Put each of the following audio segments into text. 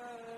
Uh...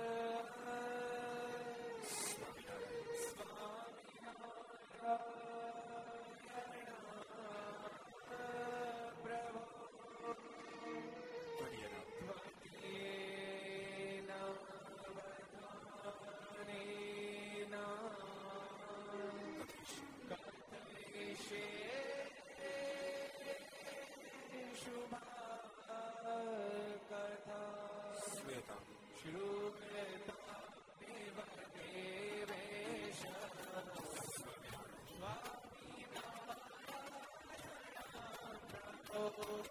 available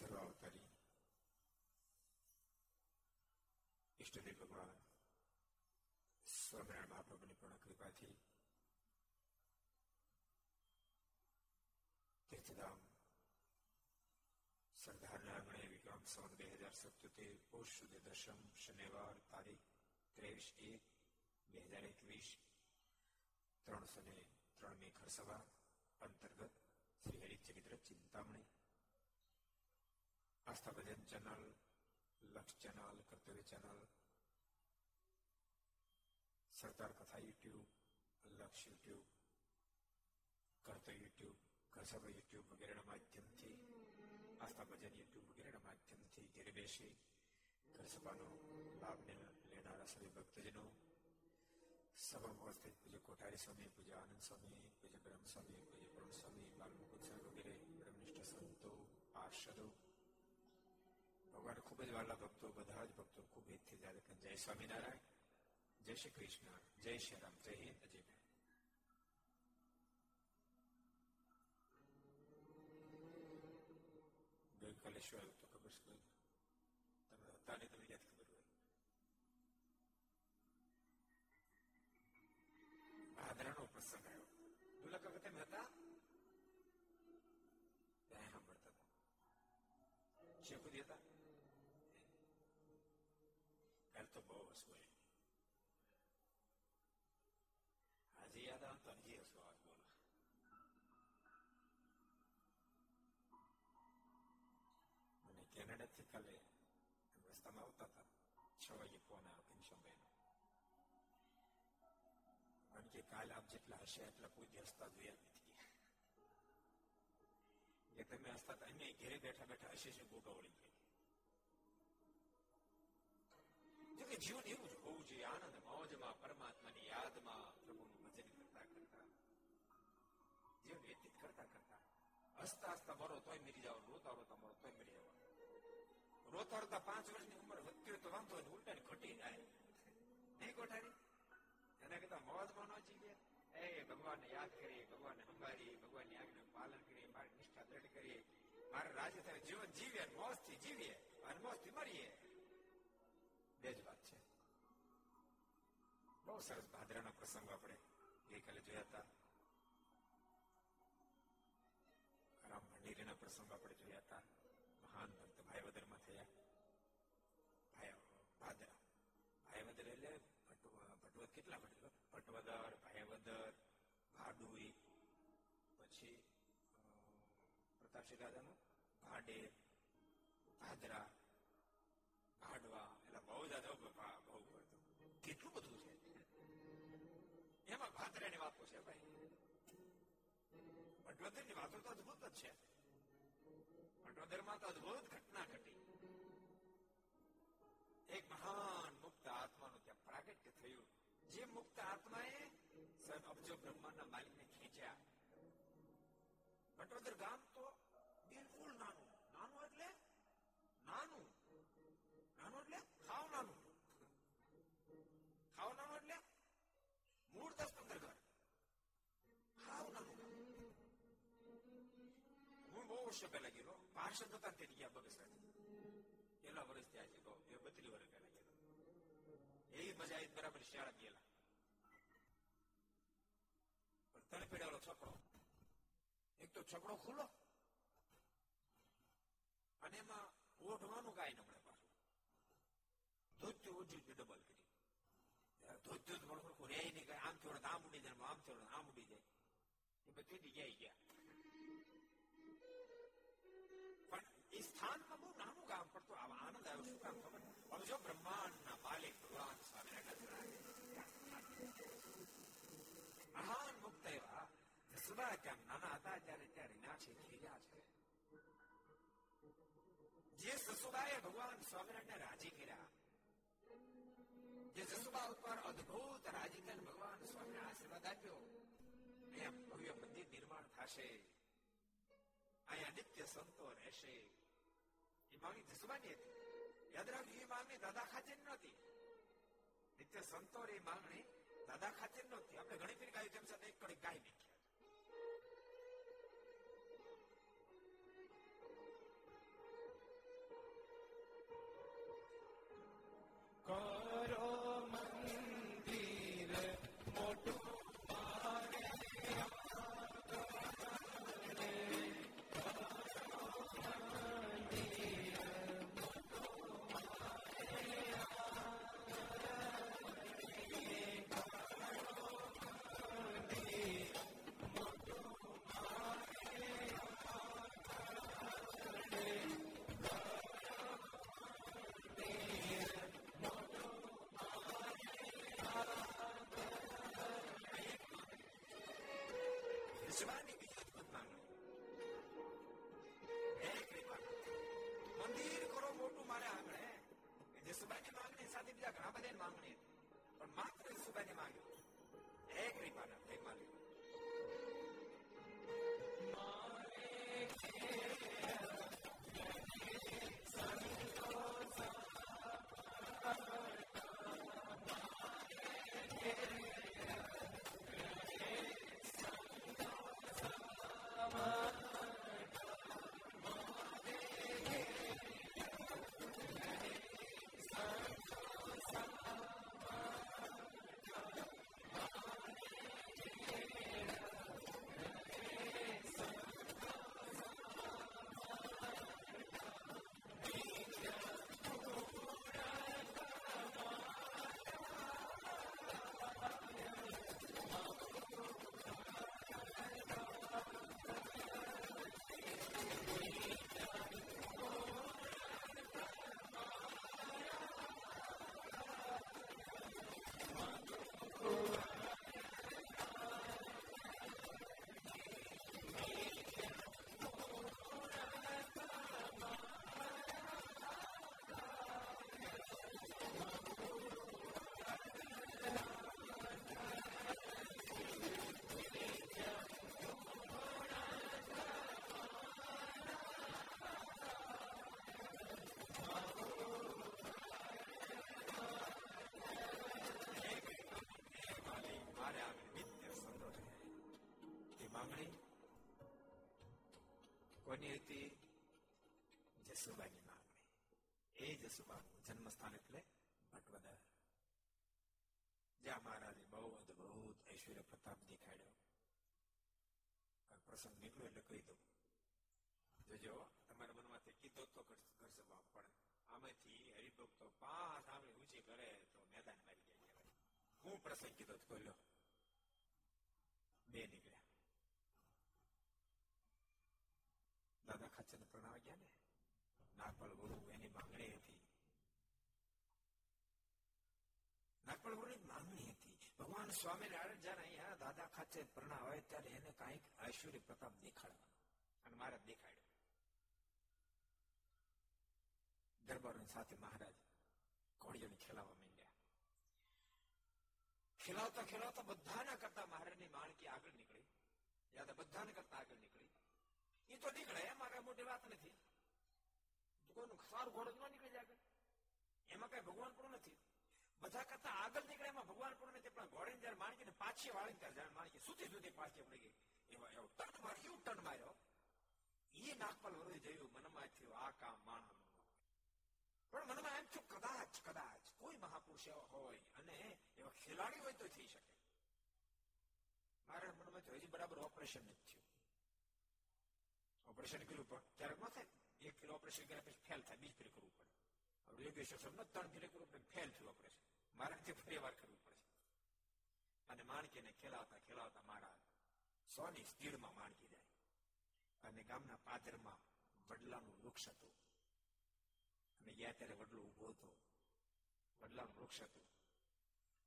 સેવા અવતારી ઈષ્ટદેવ ભગવાન સ્વામિનારાયણ મહાપ્રભુની પૂર્ણ કૃપાથી તીર્થધામ સરદારના આંગણે વિક્રમ સૌન બે હજાર સત્યોતેર પુરુષ સુદ દશમ શનિવાર તારીખ ત્રેવીસ એક બે હજાર એકવીસ ત્રણસો ને ત્રણમી ખરસભા અંતર્ગત Shri Haricharitra Chintamani Aastha Bhajan channel Laksh channel Kartavya channel સરદાર કથા યુટ્યુબ લક્ષ યુટ્યુબ કર્તવ્ય યુટ્યુબ ઘરસભા યુટ્યુબ વગેરેના માધ્યમથી આસ્થા ભજન યુટ્યુબ વગેરેના માધ્યમથી ઘેરે બેસી ઘરસભાનો લાભ લેનારા સભી ભક્તજનો સભામાં ઉપસ્થિત પૂજ્ય કોઠારી સ્વામી પૂજ્ય આનંદ સ્વામી પૂજ્ય બ્રહ્મ સ્વામી પૂજ્ય પૂર્ણ સ્વામી બાલમુકુદ સ્વામી વગેરે બ્રહ્મનિષ્ઠ સંતો પાર્ષદો ભગવાન ખૂબ જ વાલા ભક્તો, બધા જ ભક્તો ખૂબ હિતથી જ્યારે જય. સ્વામિનારાયણ, જય શ્રી કૃષ્ણ, જય શ્રી રામ, જય હિન્દ, જય ભારત. ગઈકાલે શું આવ્યું તો ખબર છે તમે હતા ને તમે યાદ ખબર હોય. ભાદરાનો પ્રસંગ આવ્યો. દુલા વખતે તમે હતા? સાંભળતા હતા. શેખુદી ખુદ હતા? તો બહુ હસવું હોય આજે યાદ આવતો જે આવે બોલો અને કેનેડાથી કાલે રસ્તામાં આવતા હતા છ વાગે ફોન આવ્યો ઘનશ્યામભાઈનો કારણ કે કાલે આપ જેટલા હશે એટલા પૂજ્ય હસતા જોયા નથી કે તમે હસતા અહીંયા ઘેરે બેઠા બેઠા હશે છે ગોગા વળી કે જીવન એવું જ હોવું જોઈએ. આનંદ મોજમાં, પરમાત્માની યાદમાં પ્રભુનું ભજન કરતા કરતા. જીવન વ્યતીત કરતા કરતા. હસતા હસતા મરો, તોય મરી જાવ રોતા રોતા મરો, તોય મરી જાવ રોતા રોતા પાંચ વર્ષની ઉંમર વધતી હોય તો વાંધો હોય ઉલટા ઘટી જાય. નહીં કોઠારી એના કરતા મોજમાં ન જીવીએ. એ ભગવાનને યાદ કરીએ, ભગવાનને સંભાળીએ ભગવાનની આજ્ઞા પાલન કરીએ, મારી નિષ્ઠા દ્રઢ કરીએ. મારે રાજ્ય થાય જીવન જીવીએ મોજથી જીવીએ અને મોજથી મરીએ. બે જ વાત છે. બહુ સરસ ભાદરાના પ્રસંગ આપણે ગઈકાલે જોયા હતા. રામ ભંડેરીના પ્રસંગ આપણે જોયા હતા. મહાન ભક્ત ભાઈવદરમાં થયા. ભાઈ ભાદરા. ભાઈવદર એટલે ભટવદ કેટલા ભટવદ ભટવદર ભાઈવદર ભાડુઈ, પછી પ્રતાપસિંહ દાદાનું ભાડે ભાદરા ભાડવા એટલે બહુ દાદા બહુ કરતો કેટલું બધું છે એમાં ભાદરાની વાતો છે ભાઈ ભટવદરની વાતો તો અદભુત જ છે ભટવદરમાં તો અદભુત ઘટના ઘટી એક મહાન મુક્ત આત્માનું ત્યાં પ્રાગટ્ય થયું જે મુક્ત આત્માએ સ્વયં અબજો બ્રહ્માંડના માલિકને ખેંચ્યા ભટવદર ગામ તો બિલકુલ નાનું. નાનું એટલે નાનું નાનું એટલે ખાવ નાનું ખાવ નાનું એટલે મૂળ દસ પંદર ઘર ખાવ નાનું હું બહુ વર્ષો પહેલા ગયેલો પાર્ષદ હતા તે ગયા બગસરા પેલા વર્ષ ત્યાં છે એ બત્રી વર્ષ પહેલા ગયેલો એવી મજા આવી બરાબર શિયાળા ગયેલા પણ તને પેડાલો છકડો એક તો છકડો ખુલ્લો અને એમાં ઓઢવાનું કાંઈ ન મળે પાછું ધોત્યું ઓછું ડબલ કરી ધોત્યું થોડું રે નહીં કઈ આમ થોડું આમ ઉડી જાય આમ થોડું આમ ઉડી જાય એ બધી જગ્યાએ ગયા એ સ્થાનમાં બહુ નાનું ગામ પડતું આવા આનંદ આવ્યો શું કામ ખબર? હવે જો બ્રહ્માંડના માલિક ભગવાન સ્વામિનારાયણ મહાન મુક્ત એવા જસુદા ક્યાં નાના હતા ત્યારે ત્યારે નાચે ખીર્યા છે. જે સસુબાએ ભગવાન સ્વામિનારાયણ રાજી કર્યા, જે જસુબા ઉપર અદભુત રાજી કરીને ભગવાન સ્વામીને આશીર્વાદ આપ્યો એમ ભવ્ય મંદિર નિર્માણ થશે. અહીંયા નિત્ય સંતો રહેશે. એ માંગણી જસુબાની હતી યાદ રાખજો એ માંગણી દાદા ખાતે નહોતી નિત્ય સંતો એ માંગણી દાદા ખાતે નહોતી આપણે ઘણી ફેર ગાયું તેમ સાથે એક કડી ગાય નાખ્યા જસુબાની માંગણી સાથે બીજા ઘણા બધા માંગણી કોની હતી જસુબાની માંગણી એ જસુબાનું જન્મસ્થાન એટલે ભટવદર જ્યાં મહારાજે બહુ અદભુત ઐશ્વર્ય પ્રતાપ દેખાડ્યો પ્રસંગ નીકળ્યો એટલે કહી દઉં જોજો તમારા મનમાંથી કીધો તો કરશે બાપ પણ આમાંથી હરિભક્તો પાંચ આમે ઊંચી કરે તો મેદાન મારી જાય હું પ્રસંગ કીધો તો બોલ્યો બે નીકળ્યા દાદા ખાચર પ્રણાવ ગયા ને નાગપળ ગુરુ એની માંગણી હતી નાગપળ ગુરુ માંગણી હતી ભગવાન સ્વામિનારાયણ જયારે અહીંયા દાદા ખાચર પ્રણાવ હોય ત્યારે એને કાંઈક ઐશ્વર્ય પ્રતાપ દેખાડવાનો અને મારે દેખાડ્યો। દરબારોની સાથે મહારાજ ઘોડીઓને ખેલાવવા માંડ્યા। ખેલાવતા ખેલાવતા બધાના કરતા મહારાજની માણકી આગળ નીકળી। યાદ બધાને કરતા આગળ નીકળી। એ તો નીકળે, એમાં કઈ મોટી વાત નથી. કોઈનું સારું ઘોડો ન નીકળી જાય એમાં કઈ ભગવાન પણ નથી. બધા કરતા આગળ નીકળે, એમાં ભગવાન પણ નથી, પણ ઘોડે જયારે માણકીને પાછી વાળી ત્યારે જયારે માણકી સુધી સુધી પાછી પડી ગઈ, એવા, એવો ટન માર્યો, એવું ટન માર્યો. એ નાગપાલ વરોઈ જયું, મનમાં થયું, આ કામ માણસ પણ મનમાં એમ થયું, કદાચ કદાચ કોઈ મહાપુરુષ એવા હોય અને એવા ખેલાડી હોય તો થઈ શકે. મારા મનમાં હજી બરાબર ઓપરેશન નથી ઓપરેશન કર્યું પણ ક્યારેક ન થાય એક કિલો ઓપરેશન કર્યા પછી ફેલ થાય બીજ ફેરી કરવું પડે હવે યોગેશ્વર સાહેબ ત્રણ ફેરી કરવું પડે ફેલ થયું ઓપરેશન મારાથી ફરી વાર કરવું પડે અને માણકીને ખેલાવતા ખેલાવતા મારા સોની સ્પીડમાં માણકી જાય અને ગામના પાદરમાં વડલાનું વૃક્ષ હતું અને ગયા ત્યારે વડલો ઊભો હતો વડલાનું વૃક્ષ હતું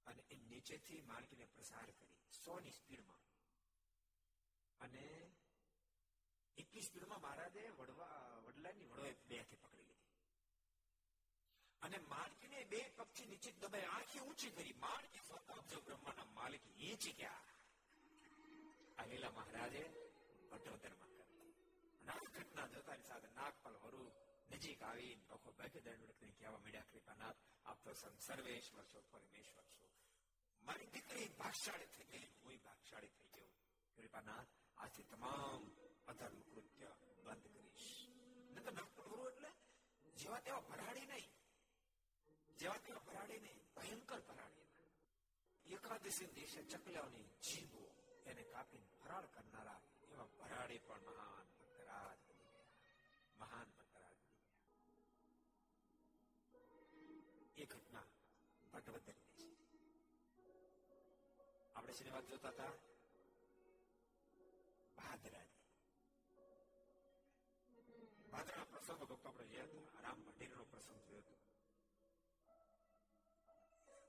અને એ નીચેથી માણકીને પ્રસાર કરી સોની સ્પીડમાં અને એટલી સ્પીડમાં મહારાજે વડવા, વડલાની વડવાએ બે હાથે પકડી લીધી. અને માણકીને બે પગથી નીચે દબાઈ આંખી ઊંચી કરી માણકી સ્વતંત્ર બ્રહ્માના માલિક ઈંચી ગયા. આ લીલા મહારાજે ભટ્ટોદરમાં કરી અને ઘટના જોતાની સાથે નાગપાલ વરુ નજીક આવી નખો બેઠે દંડવડકને કહેવા મળ્યા કૃપાનાથ આ પ્રસંગ સર્વેશ્વર છો, પરમેશ્વર છો. મારી દીકરી ભાગશાળી થઈ ગઈ, હું ભાગશાળી થઈ ગયો. કૃપાનાથ, આથી તમામ અધર્મ કૃત્ય બંધ કરીશ. ન તો નાગપુર ગુરુ એટલે જેવા તેવા ભરાડી નહીં. જેવા તેવા ભરાડી નહીં, ભયંકર ભરાડી એકાદશી દિવસે ચકલાઓની જીભો એને કાપીને ફરાળ કરનારા એવા ભરાડી પણ મહાન ભક્તરાજ મહાન ભક્તરાજ એ ઘટના ભટ્ટવદરની છે. આપણે શેની જોતા હતા? ભાદરા પ્રસંગ ભક્તો આપણે જોયા હતા રામ ભંડેરનો પ્રસંગ જોયો હતો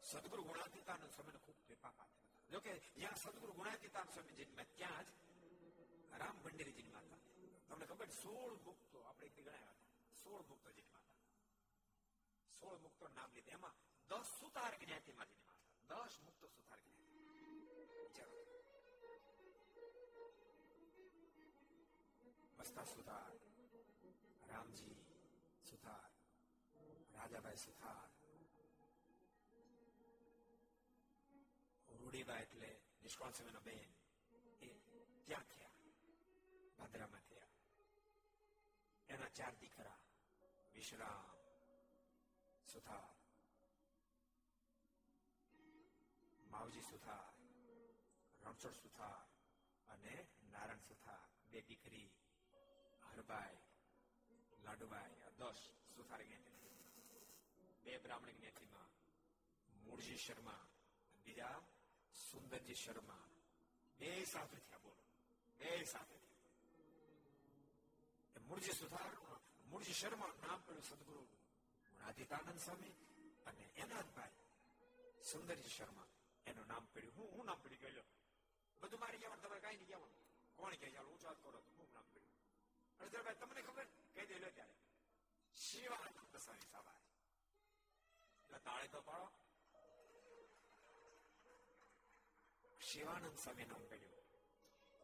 સદગુરુ ગુણાતીતાનંદ સ્વામીને ખૂબ કૃપા પાત્ર હતા જોકે જ્યાં સદગુરુ ગુણાતીતાનંદ સ્વામી જન્મ્યા ત્યાં જ રામ ભંડેરી જન્મ્યા હતા તમને ખબર સોળ મુક્તો આપણે ગણાયા હતા સોળ મુક્તો જન્મ્યા હતા સોળ મુક્તો નામ લીધે એમાં દસ સુતાર જ્ઞાતિમાં જન્મ્યા હતા દસ મુક્તો સુતાર જ્ઞાતિ વિચારો મસ્તા સુતાર રામજી સુથાર, રાજાભાઈ સુથાર. રૂડીબા એટલે નિષ્કાળ સમયનો બેન એ ક્યાં થયા, ભાદરામાં થયા. એના ચાર દીકરા, વિશ્રામ, સુથાર. માવજી સુથાર, રણછોડ સુથાર અને નારાયણ સુથાર, બે દીકરી, હરભાઈ લાડુભાઈ દસ સુથાર જ્ઞાતિ બે બ્રાહ્મણ જ્ઞાતિમાં મૂળજી શર્મા બીજા સુંદરજી શર્મા. બે સાથે થયા, બોલો. બે સાથે થયા. મૂળજી સુથાર, મૂળજી શર્મા નામ પડ્યું સદગુરુ રાધિકાનંદ સ્વામી અને એના ભાઈ સુંદરજી શર્મા. એનું નામ પડ્યું, હું હું નામ પડી ગયો બધું મારી કહેવાનું તમારે કઈ નહીં જવાનું કોણ કહે ચાલો ઊંચો હાથ કરો હું નામ પડ્યું અડધરભાઈ તમને ખબર? કહી દે ત્યારે. શિવાનંદ સ્વામી સભા એટલે તો પાડો. શિવાનંદ સ્વામી નામ પડ્યું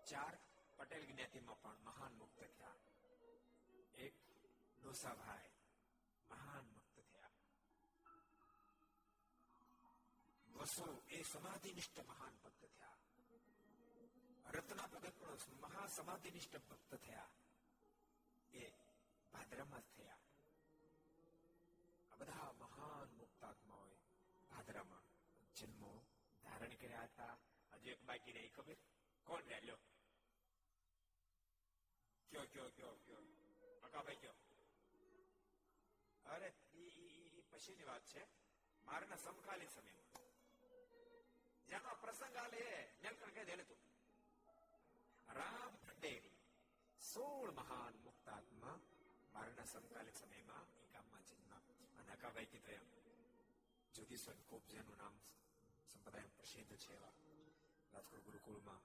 ચાર પટેલ જ્ઞાતિમાં પણ મહાન મુક્ત થયા. એક ડોસાભાઈ મહાન મુક્ત થયા. વસુ એ સમાધિનિષ્ઠ મહાન ભક્ત થયા. રત્ના ભગત પણ મહા સમાધિનિષ્ઠ ભક્ત થયા. ભાદરામાં થયા આ બધા મહાન મુક્તાત્માઓએ ભાદરામાં જન્મો ધારણ કર્યા હતા હજુ એક બાકી રહી ખબર કોણ રહે લ્યો કયો કયો કયો કયો અકાભાઈ કયો અરે ઈ પછીની વાત છે મારના સમકાલીન સમયમાં જેનો પ્રસંગ આલે નેલકણ કહી દેલે તું રામ ખંડેરી સોળ મહાન મુક્તાત્મા મારના સમકાલીન સમયમાં એ ગામમાં જન્મ અને અકાભાઈ કીધું એમ ખૂબ જેનું નામ સંપ્રદાય પ્રસિદ્ધ છે એવા રાજકોટ ગુરુકુળમાં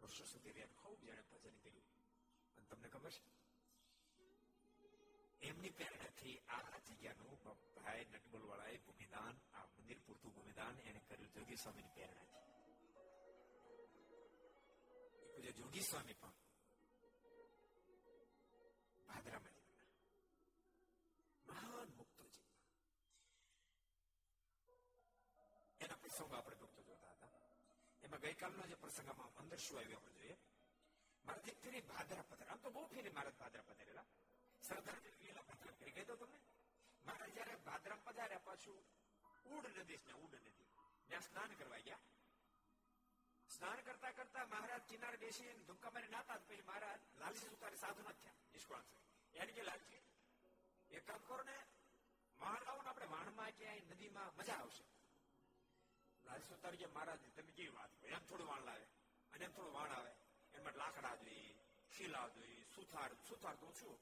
વર્ષો સુધી રહ્યા ખૂબ જેણે ભજન કર્યું અને તમને ખબર છે? એમની પ્રેરણાથી આ જગ્યાનું ભાઈ નટબોલ વાળાએ ભૂમિદાન, આ મંદિર પૂરતું ભૂમિદાન એને કર્યું જોગી સ્વામીની પ્રેરણાથી જોગી સ્વામી પણ ભાદરામાં મહાન મુક્તો છે એના પ્રસંગો આપણે ભક્તો જોતા હતા. એમાં ગઈકાલનો જે પ્રસંગમાં અંદર શું આવ્યું આપણે જોઈએ. મારાથી ફેરી ભાદરા પધાર આમ તો બહુ ફેરી મહારાજ ભાદરા પધારેલા. સરદાર લીલા પધાર કરી ગઈ તમને. મહારાજ જયારે ભાદરા પધાર્યા પાછું ઉડ નદી ને ઉડ નદી. ત્યાં સ્નાન કરવા ગયા. સ્નાન કરતા કરતા મહારાજ કિનારે બેસી ધુમકા મારી નાતા પછી મહારાજ લાલસી સુતારે સાધુ નથી થયા. નિષ્કાળ છે એને કે લાલજી કરો ને વાણ લાવો ને આપણે વાણમાં ક્યાંય નદીમાં મજા આવશે. કે મહારાજ તમે કેવી વાત એમ થોડું વાણ લાવે અને એમ થોડું વાણ આવે. એમાં લાકડા જોઈએ શીલા જોઈએ સુથાર સુથાર તો છું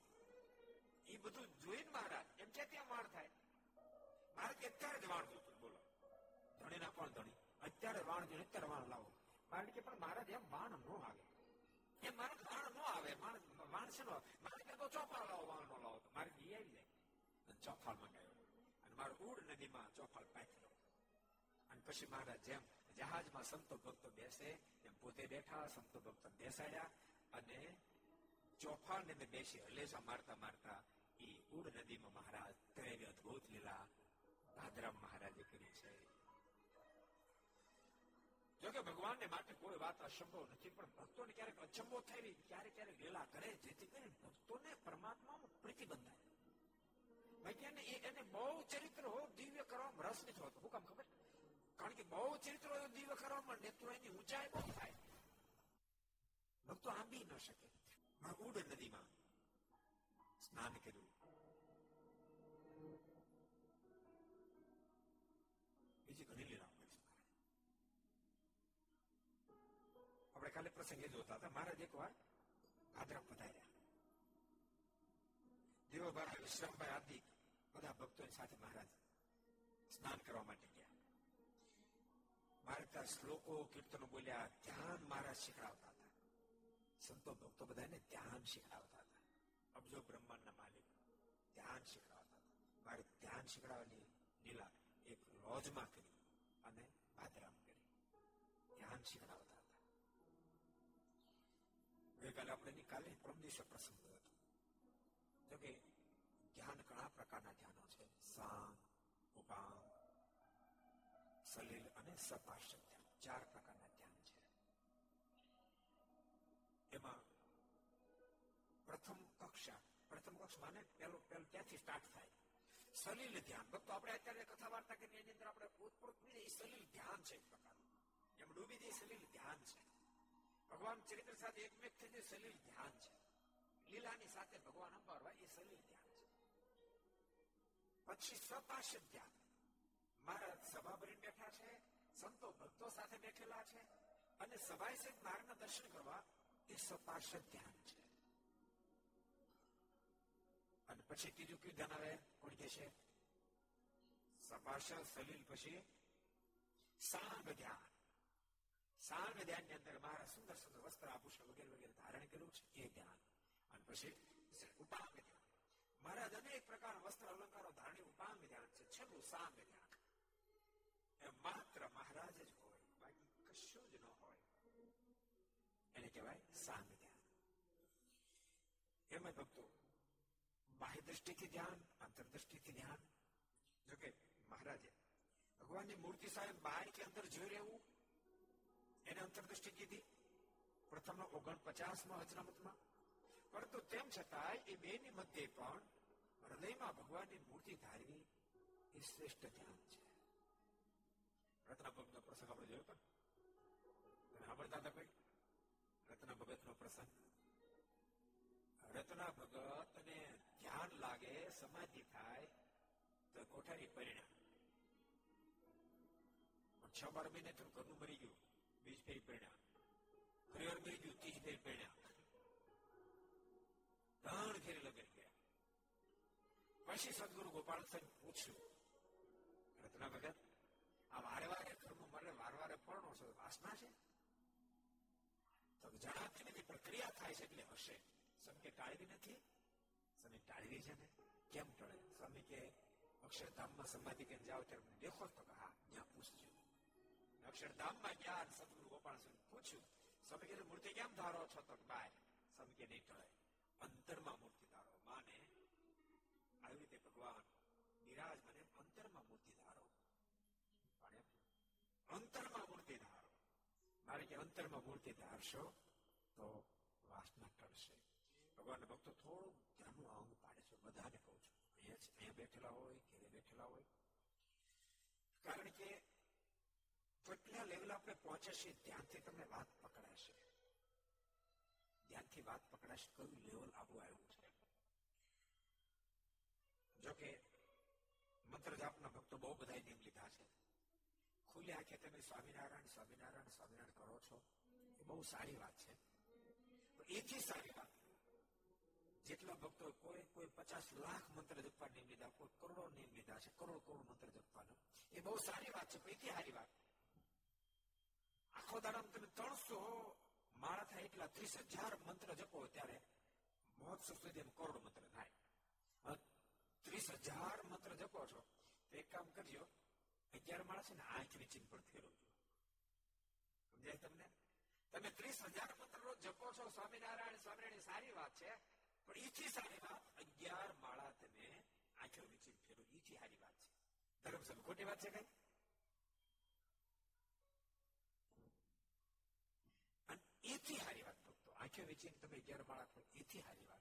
એ બધું જોઈને મહારાજ, એમ કે ત્યાં વાણ થાય. મારે કે અત્યારે જ વાણ જોતું બોલો. ધણી ના પણ ધણી? અત્યારે વાણ જોઈએ અત્યારે વાણ લાવો. કારણ કે પણ મહારાજ, એમ વાણ નો આવે. એમ મારે વાણ નો આવે વાણ છે નો, મારે કહેતો તો ચોપાળ લાવો વાણ નો લાવો મારે ઘી આવી જાય. ચોફાળ મંગાવ્યો. અને મારે ઉડ નદીમાં ચોફાળ પાથરો અને પછી મહારાજ જેમ જહાજમાં સંતો ભક્તો બેસે, એમ પોતે બેઠા, સંતો ભક્તો બેસાડ્યા, અને ચોફાળ ને બેસી હલેસા મારતા મારતા એ ઉડ નદીમાં મહારાજ ત્રેવી અદભુત લીલા ભાદરામ મહારાજે કરી છે. જોકે ભગવાનને માટે કોઈ વાત અસંભવ નથી, પણ ભક્તોને ક્યારેક અચંબો થાય ક્યારેક ક્યારેક લીલા કરે, જેથી કરીને ભક્તોને પરમાત્મામાં પ્રીતિ બંધાય એને બહુ ચરિત્ર દિવ્ય કરવામાં રસ નથી હોતો. હું કામ ખબર? કારણ કે બહુ ચરિત્રો દિવ્ય કરવામાં નેત્રો એની ઊંચાઈ બહુ થાય. ભક્તો આંબી ન શકે. ઉડ નદીમાં સ્નાન કર્યું. બીજી ઘણી લીલા પ્રસંગે જોતા હતા મહારાજ એક વાર ભાદરા પધાર્યા દેવભાઈ વિશ્રામભાઈ આદિ બધા ભક્તોની સાથે મહારાજ સ્નાન કરવા માટે ગયા મારે ત્યાં શ્લોકો કીર્તનો બોલ્યા ધ્યાન મહારાજ શીખડાવતા હતા સંતો ભક્તો બધાને ધ્યાન શીખડાવતા હતા અબજો બ્રહ્માંડના માલિક ધ્યાન શીખડાવતા હતા મારે ધ્યાન ધ્યાન શીખડાવવાની લીલા એક લોજમાં કરી અને ભાદરામ કરી ધ્યાન શીખડાવતા હતા ગઈકાલે આપણે કાલે પ્રમ પ્રસંગ હતો. જો કે ધ્યાન ઘણા પ્રકારના ધ્યાનો છે. સામ, ઉપામ, સલીલ અને સપાશ ધ્યાન. ચાર પ્રકારના ધ્યાન છે. એમાં પ્રથમ કક્ષા, પ્રથમ કક્ષ માને પેલું પેલું ત્યાંથી સ્ટાર્ટ થાય? સલીલ ધ્યાન. ભક્તો, આપણે અત્યારે કથા વાર્તા કરીએ, એની અંદર આપણે ભૂતપૂર્વ એ સલીલ ધ્યાન છે એક પ્રકારનું. એમ ડૂબી દે સલીલ ધ્યાન છે. ભગવાન ચરિત્ર સાથે એકમેક થઈ જાય સલીલ ધ્યાન છે. લીલાની સાથે ભગવાન અંબારવા એ સલીલ ધ્યાન છે. પછી સપાશ ધ્યાન. મહારાજ સભા ભરીને બેઠા છે, સંતો ભક્તો સાથે બેઠેલા છે અને સભાઈ સહિત માર્ગના દર્શન કરવા એ સપાશ ધ્યાન છે. અને પછી ત્રીજું કયું ધ્યાન આવે? કોણ કે છે? સપાશ સલીલ પછી સાંગ ધ્યાન. સાંગ ધ્યાનની અંદર મારા સુંદર સુંદર વસ્ત્ર આભૂષણ વગેરે વગેરે ધારણ કર્યું છે એ ધ્યાન અને પછી ઉપાંગ ધ્યાન મહારાજ અનેક પ્રકાર વસ્ત્ર અલંકારો ધારણી ઉપાંગ ધ્યાન છે છેલ્લું સાંગ ધ્યાન એ માત્ર મહારાજ જ હોય બાકી કશું જ ન હોય એને કહેવાય સાંગ ધ્યાન એમાં ભક્તો બાહ્ય દ્રષ્ટિથી ધ્યાન અંતરદ્રષ્ટિથી ધ્યાન જોકે મહારાજે ભગવાનની મૂર્તિ સાહેબ બહાર કે અંદર જોઈ રહેવું એને અંતરદ્રષ્ટિ કીધી. પ્રથમ ઓગણપચાસમાં અચનામતમાં પરંતુ તેમ છતાં એ બેની મધ્યે પણ હૃદયમાં ભગવાનની મૂર્તિ ધારવી એ શ્રેષ્ઠ ધ્યાન છે. રત્ના ભગત નો પ્રસંગ આપણે જોયો પણ તમે સાંભળતા હતા કોઈ? રત્ના ભગત નો પ્રસંગ. રત્ના ભગત ને ધ્યાન લાગે, સમાધિ થાય, તો કોઠારી પરિણામ. છ બાર મહિને થોડું ઘરનું મરી ગયું. બીજ ફેરી પડ્યા. ફરી વાર ગયું ફેરી પરિણામ ત્રણ ફેરી લગાઈ ગયા પછી સદગુરુ ગોપાલ સાહેબ પૂછ્યું, રત્ના ભગત, આ વારે વારે ઘરનું મરે વાર વારે પરણો છો, વાસના છે? તો જણાતી નથી, પ્રક્રિયા થાય છે એટલે હશે. સ્વામી કે ટાળવી નથી? સમય ટાળવી છે ને? કેમ ટળે? સ્વામી કે અક્ષરધામમાં સમાધિ કે જાઓ ત્યારે દેખો. તો હા, ત્યાં પૂછજો. અક્ષરધામમાં ગયા સદગુરુ ગોપાલ પૂછ્યું, સ્વામી કે મૂર્તિ કેમ ધારો છો તો? બાય સ્વામી કે નહીં ટળે અંતરમાં મૂર્તિ ધારો. માને, આવી રીતે ભગવાન નિરાજ મને અંતરમાં મૂર્તિ ધારો. પણ અંતરમાં મૂર્તિ ધારો. મારે કે, અંતરમાં મૂર્તિ ધારશો તો વાસના ટળશે ભગવાન ભક્તો થોડું ધ્યાનનું અંગ પાડે છે. બધાને કહું છું, અહીંયા અહીંયા બેઠેલા હોય, ઘેરે બેઠેલા હોય. કારણ કે કેટલા લેવલ આપણે પહોંચે ધ્યાનથી તમને વાત પકડાશે. ધ્યાનથી વાત પકડાશે કયું લેવલ આવું આવ્યું છે. જોકે મંત્ર જાપના ભક્તો બહુ બધા નિયમ લીધા છે. ખુલ્લી આંખે તમે સ્વામિનારાયણ સ્વામિનારાયણ સ્વામિનારાયણ કરો છો, એ બહુ સારી વાત છે. એથી સારી વાત, જેટલા ભક્તો કોઈ કોઈ પચાસ લાખ મંત્ર જપવા નિયમ લીધા, કોઈ કરોડો નિયમ લીધા છે, કરોડ કરોડ મંત્ર જપવાનો, એ બહુ સારી વાત છે, પણ એથી સારી વાત. આખો દાડામાં તમે ત્રણસો થાય એટલા ત્રીસ હજાર મંત્ર જપો ત્યારે મહોત્સવ સુધી કરોડ મંત્ર થાય. ત્રીસ હજાર મંત્ર જપો છો, તો એક કામ કરજો, અગિયાર માળા છે ને, આંખ નીચી પણ ફેરવજો. સમજાય તમને? તમે ત્રીસ હજાર મંત્ર રોજ જપો છો, સ્વામિનારાયણ સ્વામિનારાયણ સારી વાત છે, પણ ઈથી સારી વાત, અગિયાર માળા તમે આંખો નીચે ફેરવો, ઈથી સારી વાત છે. ધર્મ ખોટી વાત છે કઈ? એથી હારી વાત ભક્તો. આંખે વીચીને તમે અગિયાર માળા કરો, એથી હારી વાત.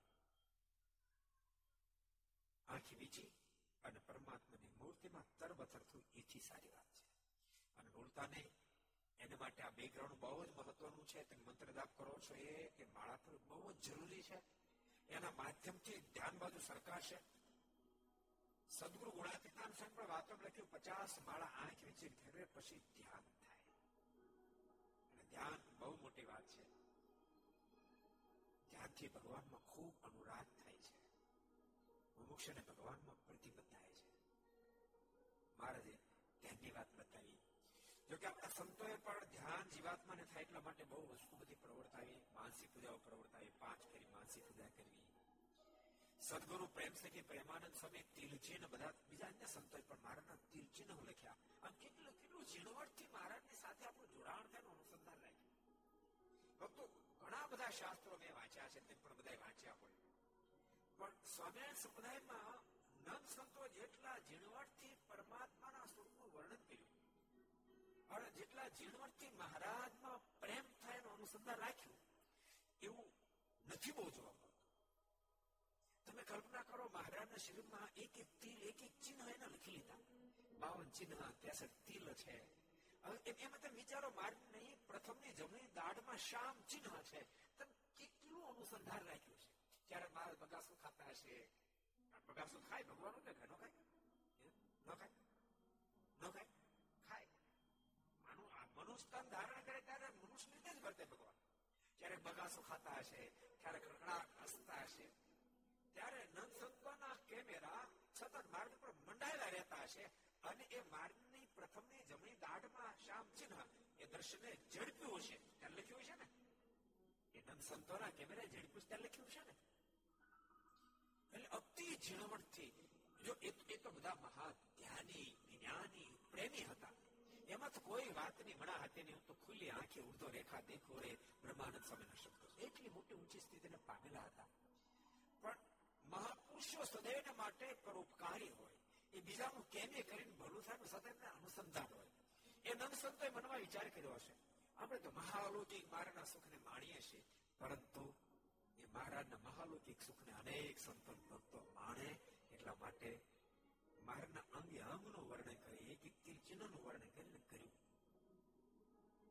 આંખી વેચી અને પરમાત્માની મૂર્તિમાં તરબતર થયું એથી સારી વાત છે. અને બોલતા નહીં, એના માટે આ બેકગ્રાઉન્ડ બહુ જ મહત્વનું છે. તમે મંત્ર જાપ કરો છો એ કે માળા પર બહુ જ જરૂરી છે. એના માધ્યમથી ધ્યાન બાજુ સરકાશે સદગુરુ ગુણાતીતાન સંત પણ વાતો લખ્યું, પચાસ માળા આંખ વિચિત ફેરવે, પછી ધ્યાન થાય. અને ધ્યાન બહુ મોટી વાત છે. ધ્યાનથી ભગવાનમાં ખૂબ અનુરાગ થાય છે. મુમુક્ષને ભગવાનમાં પ્રતિબદ્ધ થાય છે. મહારાજે ધ્યાનની વાત બતાવી. જોકે આપણા સંતોએ પણ ધ્યાન જીવાત્માને થાય એટલા માટે બહુ વસ્તુ બધી પ્રવર્તાવી. માનસિક પૂજાઓ પ્રવર્તાવી, પાંચ ફેરી માનસિક પૂજા કરવી. સદગુરુ પ્રેમ સખી પ્રેમાનંદ સ્વામી તિલચિહ્ન બધા બીજા અન્ય સંતોએ પણ મહારાજના તિલચિહ્ન લખ્યા. આમ કેટલું કેટલું ઝીણવટથી મહારાજની સાથે આપણું જોડાણ થાય અનુસંધાન ભક્તો ઘણા બધા શાસ્ત્રો મેં વાંચ્યા છે, તે પણ બધા વાંચ્યા હોય. પણ સ્વામિનારાયણ સંપ્રદાયમાં નંદ સંતો જેટલા ઝીણવટથી પરમાત્માના સ્વરૂપનું વર્ણન કર્યું, અને જેટલા ઝીણવટથી મહારાજમાં પ્રેમ થાય એનું અનુસંધાન રાખ્યું, એવું નથી બહુ જોવા મળતું. તમે કલ્પના કરો, મહારાજના શરીરમાં એક એક તિલ એક એક ચિહ્ન એને લખી લીધા. બાવન ચિહ્ન, ત્રેસઠ તિલ છે. હવે એમ તમે વિચારો, મારી જમણી દાઢમાં શામ ચિહ્ન છે. તમે કેટલું અનુસંધાન રાખ્યું છે? ત્યારે મારા બગાસું ખાતા હશે. બગાસું ખાય ભગવાન કે ઘણો ખાય? ન ખાય? ન ખાય? ખાય મનુષ્ય ધારણ કરે ત્યારે મનુષ્ય રીતે જ વર્તે ભગવાન. જ્યારે બગાસું ખાતા હશે, ત્યારે રગડા હસતા હશે. ત્યારે નંદ સંતોના કેમેરા સતત માર્ગ પર મંડાયેલા રહેતા હશે અને એ માર્ગની પ્રથમની જમણી દાઢમાં શ્યામ ચિહ્ન, એ દ્રશ્યને ઝડપ્યું હશે. ત્યારે લખ્યું છે ને? એ નંદ સંતોના કેમેરા ઝડપ્યું ત્યારે લખ્યું છે ને? એટલે અતિ ઝીણવટથી, જો એ તો બધા મહા ધ્યાની જ્ઞાની પ્રેમી હતા. એમાં તો કોઈ વાતની મણા હતી નહીં તો ખુલ્લી આંખે ઉડતો રેખા દેખો રે, બ્રહ્માનંદ સ્વામીના શબ્દો. એટલી મોટી ઊંચી સ્થિતિને પામેલા હતા. પણ મહાપુરુષો સદૈવ માટે પરોપકારી હોય. એ બીજાનું કેમે કરીને ભલું થાય સતત અનુસંધાન હોય. એ નંદ સંતોએ મનમાં વિચાર કર્યો હશે. આપણે તો મહાલૌકિક મારાના સુખને માણીએ છીએ, પરંતુ એ મહારાજના મહાલૌકિક સુખને અનેક સંતો ભક્તો માણે એટલા માટે મારના અંગે અંગનું વર્ણન કરી, એક એક ચિહ્નનું વર્ણન કરીને કર્યું.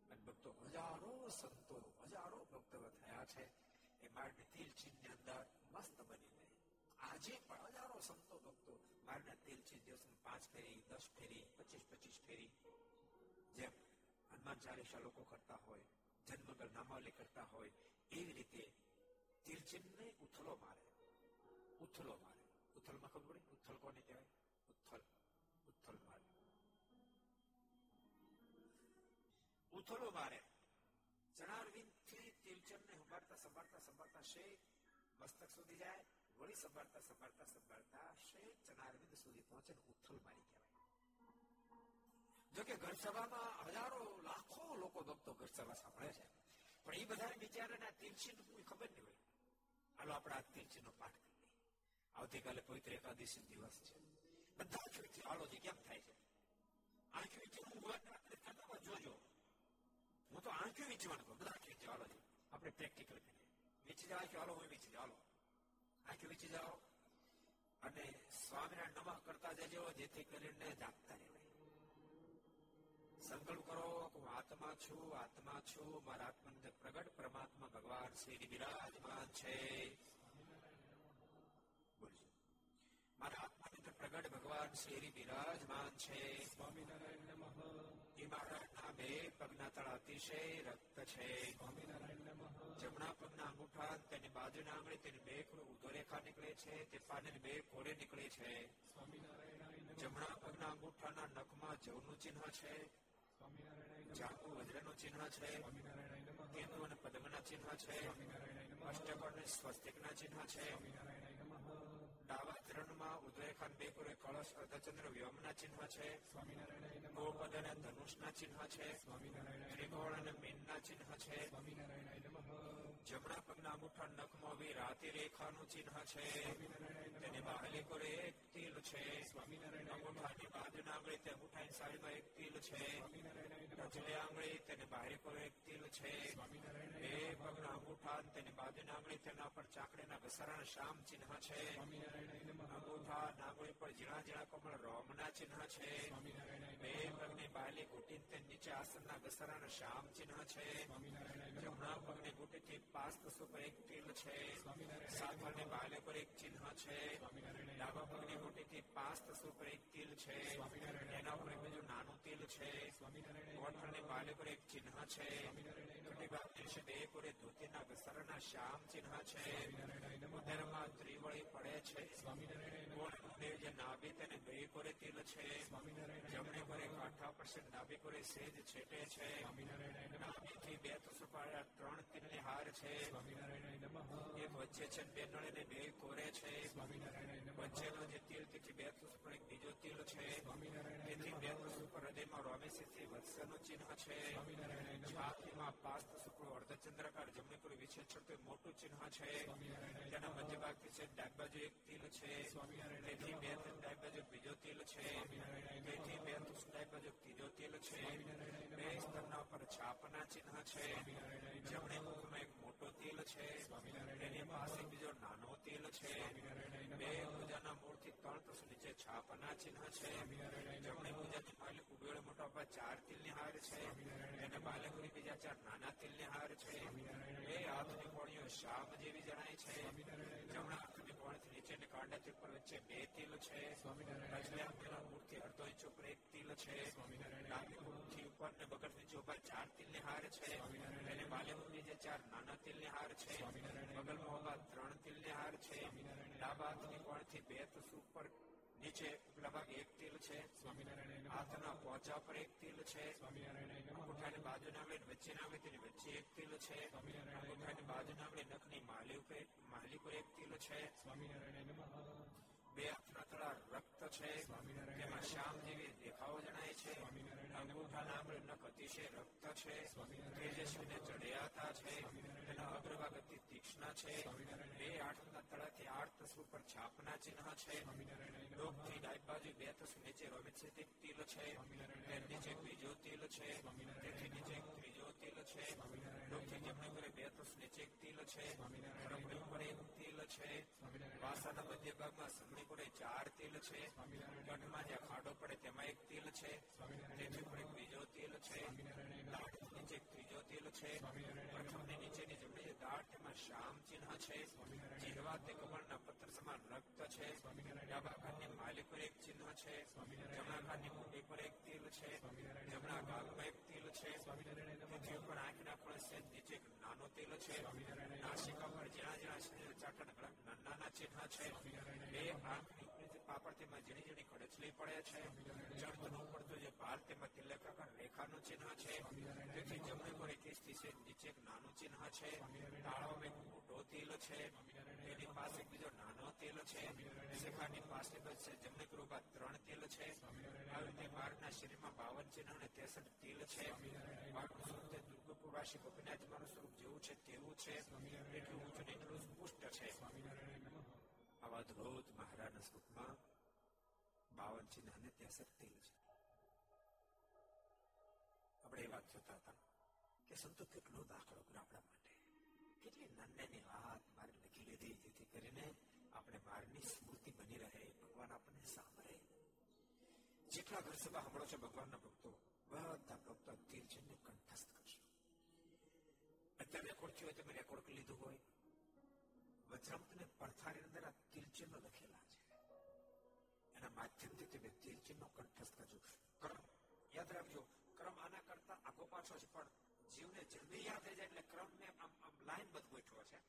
અને ભક્તો હજારો સંતો, હજારો ભક્તો થયા છે. એ મારને તિલ ચિહ્ન અંદર મસ્ત બની આજે પણ હજારો સંતો ભક્તો મારના તેલ છે દિવસ પાંચ ફેરી, દસ ફેરી, પચીસ પચીસ ફેરી. જેમ હનુમાન ચાલીસા લોકો કરતા હોય જન્મગર નામાવલી કરતા હોય, એવી રીતે તીર્ચિનને ઉથલો મારે. ઉથલો મારે. ઉથલમાં ખબર પડે? ઉથલ કોને કહેવાય? ઉથલ. ઉથલ મારે. ઉથલો મારે. ચણારવિંદથી તિલચંદ ને સંભાળતા સંભાળતા સંભાળતા શેખ મસ્તક સુધી જાય. વળી સંભાળતા સંભાળતા સંભાળતા શેખ ચણારવિંદ સુધી પહોંચે ઉથલ મારી કહેવાય. જોકે ઘર સભામાં હજારો, લાખો લોકો ભક્તો ઘર સભા સાંભળે છે. પણ એ બધા બિચારાના તિલચી કોઈ ખબર નહીં હોય. હાલો આપણે આ તિલચી નો પાઠ કરી આવતીકાલે પવિત્ર એકાદશી દિવસ છે. બધા આંખી હાલો જે, કેમ થાય છે? આંખી વિચાર જોજો. હું તો આંખી વિચવાનું બધા આંખી ચાલો આપણે પ્રેક્ટિકલ કરીએ. વેચી જવા ચાલો હું વેચી જાવ આંખી વેચી જાઓ અને સ્વામીના નમઃ કરતા જજો જેથી કરીને જાગતા રહેવાય. સંકલ્પ કરો કે હું આત્મા છું આત્મા છું મારા આત્મા પ્રગટ પરમાત્મા ભગવાન શ્રી બિરાજમાન છે. બોલજો. મારા આત્મા પ્રગટ ભગવાન શ્રી બિરાજમાન છે. સ્વામિનારાયણ નમઃ. એ મારા બે પગના તળ અતિશય રક્ત છે. જમણા પગના અંગૂઠા તેની બાજુના આંગળી તેની બે રેખા નીકળે છે. તે પાને બે કોરે નીકળે છે. જમણા પગના અંગૂઠાના નખમાં જવનું ચિહ્ન છે. ચિહ્ન છે. કેતુ અને પદ્મના ચિહ્ન છે. સ્વામિનારાયણ નમઃ અષ્ટક અને સ્વસ્તિકના ચિહ્ન છે. ચરણમાં ઉદયખાન બે કોરે કળશ અર્ધચંદ્ર વ્યોમના ચિહ્ન છે સ્વામિનારાયણ ગોપદ અને ધનુષના ચિહ્ન છે સ્વામિનારાયણ ત્રિકોણ અને મીનના ચિહ્ન છે. સ્વામિનારાયણ જમણા પગના અંગૂઠા નખમાં રાતે રેખાનું ચિહ્ન છે. તેની બાહલી કોરે એક તિલ છે. સ્વામિનારાયણ અંગૂઠાની બાજુના આંગળી તે અંગૂઠાની સાડીમાં એક તિલ છે. રજલે આંગળી તેની બાહરી કોરે એક તિલ છે. બે પગના અંગૂઠા તેની બાજુના આંગળી તેના પર ચાકડીના ઘસારણ શામ ચિહ્ન છે. અંગૂઠા નાગળી પર ઝીણા ઝીણા કોમળ રોમના ચિહ્ન છે. બે પગની બાહલી ઘૂંટીને તે નીચે આસનના ઘસારણ શામ ચિહ્ન છે. જમણા પગની ઘૂંટીથી પાસ તસો પર એક તિલ છે. સાંકળની બાહલી પર એક ચિહ્ન છે. ડાબા પગની ઘૂંટીથી પાંચ તસો પર એક તિલ છે. એના ઉપર એક બીજું નાનું તિલ છે. ગોઠણની બાહલી પર એક ચિહ્ન છે. ધોતીના ઘસારાના શ્યામ ચિહ્ન છે. ઉદરમાં ત્રિવળી પડે છે. સ્વામિનારાયણ જે નાભી તેને બે કોરે તિલ છે. જમણી કોરે કાંઠા પર છે, નાભી કોરે સેજ છેટે છે. નાભીથી બે તુસપાળા ત્રણ તિલની હાર છે. એક વચ્ચે છે, બે નળીને બે કોરે છે. વચ્ચેનો જે તિલ બે પર એક બીજો તિલ છે. તેથી બે નમઃ તુસ ઉપર હૃદયમાં રોમેશથી વત્સનું ચિહ્ન છે. સ્વામિનારાયણ પાસ્ત ઉપર અર્ધચંદ્રાકાર જમણી પર વિશેષણ તો મોટું ચિહ્ન છે. તેના મધ્ય ભાગ છે ડાબી બાજુ એક તિલ છે. તેથી બે ડાબી બાજુ બીજો તિલ છે. તેથી બે ડાબી બાજુ ત્રીજો તિલ છે. બે સ્તરના ઉપર છાપના ચિહ્ન છે. જમણે મુખમાં એક મોટો તિલ છે. તેની પાસે બીજો નાનો તિલ છે. બે પૂજાના મૂળથી ત્રણ તસ નીચે છાપના ચિહ્ન છે. જમણી પૂજાની માલિક ઉગેલો મોટા પર ચાર તિલની હાર છે. અને બાલકુરી બીજા ચાર નાના તિલની હાર છે. બે હાથની કોણીઓ શામ જેવી જણાય છે. કોણીથી નીચેની કાંડાથી ઉપર વચ્ચે બે તિલ છે. રજલે આપેલા અડધો ઇંચ એક તિલ છે. ડાબી મૂળથી ઉપર ને બગડ નીચે ચાર તિલની હાર છે. અને બાલેકુરી જે ચાર નાના તિલની હાર છે. બગલ મોહબા ત્રણ તિલની હાર છે. ડાબા હાથની કોણથી બે તુસ ઉપર નીચે ઉપલા ભાગે એક તિલ છે. સ્વામિનારાયણ હાથના પોચા પર એક તિલ છે. સ્વામિનારાયણ બાજુ અંગૂઠાની બાજુના આંગળી વચ્ચે ના આંગળી તેની વચ્ચે એક તિલ છે. અંગૂઠાની બાજુ આંગળી નખની માલી ઉપર માલી પર એક તિલ છે. સ્વામિનારાયણ નમઃ બે હાથના રક્ત છે, તેમાં શ્યામ જેવી દેખાવો જણાય છે. અંગૂઠાના નખ અતિશય રક્ત છે, તેજસ્વીને ચડિયાતા છે, તેના અગ્રભાગ અતિ તીક્ષ્ણ છે. બે આઠના તળાથી આઠ તસ ઉપર છાપના ચિહ્ન છે. લોકથી ડાબી બાજુ બે તસ નીચે રોમિત તે તિલ છે. તે નીચે બીજો તિલ છે. તેથી નીચે તિલ છે પ્રથમની નીચેની જમણી જે તેમાં શ્યામ ચિહ્ન છે જીહવા તે કમળના પત્ર સમાન રક્ત છે ડાબા કાનની માલિક પર એક ચિહ્ન છે જમણા કાનની મુંડી પર એક તેલ છે. જમણા ભાગમાં એક તેથી ઉપર આંખના ખૂણે સેજ નીચે એક નાનો તિલ છે. નાસિકા પર જ્યાં જ્યાં ચાટણ નાના ચેઠા છે. તેમાં ઝીણી ઝીણી ખડચલી પડે છે. જળતનો પડતો જે ભાર તેમાં તિલકાકાર રેખાનું ચિહ્ન છે. તેથી જમણી પર એકવીસથી સેજ નીચે એક નાનું ચિહ્ન છે. તાળાવ એક મોટો તેલ છે. એની પાસે એક બીજો નાનો તેલ છે. શિખાની પાસે છે, જમણી કૃપા ત્રણ તેલ છે. આવી રીતે બાળકના શરીરમાં બાવન ચિહ્ન અને તેસઠ તેલ છે. બાળનું સ્વરૂપ તે દુર્ગપુર રાશિ ગોપીનાથજીમાનું સ્વરૂપ જેવું છે, તેવું છે. એટલું ઊંચું એટલું પુષ્ટ છે. આવા અદભુત મહારાજના સ્વરૂપમાં બાવન ચિહ્ન અને ત્રેસઠ તિલ છે. આપણે એ વાત જોતા હતા કે સંતો કેટલો દાખલો કર્યો આપણા માટે. કેટલી નાની વાત મારે લખી લીધી, જેથી કરીને આપણે મારની સ્મૃતિ બની રહે, ભગવાન આપણને સાંભળે. જેટલા ઘર સભા સાંભળો છો ભગવાનના ભક્તો, બધા ભક્તો તીર્થને કંઠસ્થ કરશો. અત્યારે રેકોર્ડ થયો તમે રેકોર્ડ કરી લીધું હોય. વજ્રમતને પડથારી અંદર આ તીર્ચનો લખેલા એના માધ્યમથી તમે તીર્ચનો કંઠસ્થ કરજો. કર્મ યાદ રાખજો, ક્રમ આના કરતા આગો પાછો છે પણ જીવને જલ્દી યાદ થઈ જાય એટલે ક્રમને આમ આમ લાઈન બધ ગોઠવો છે.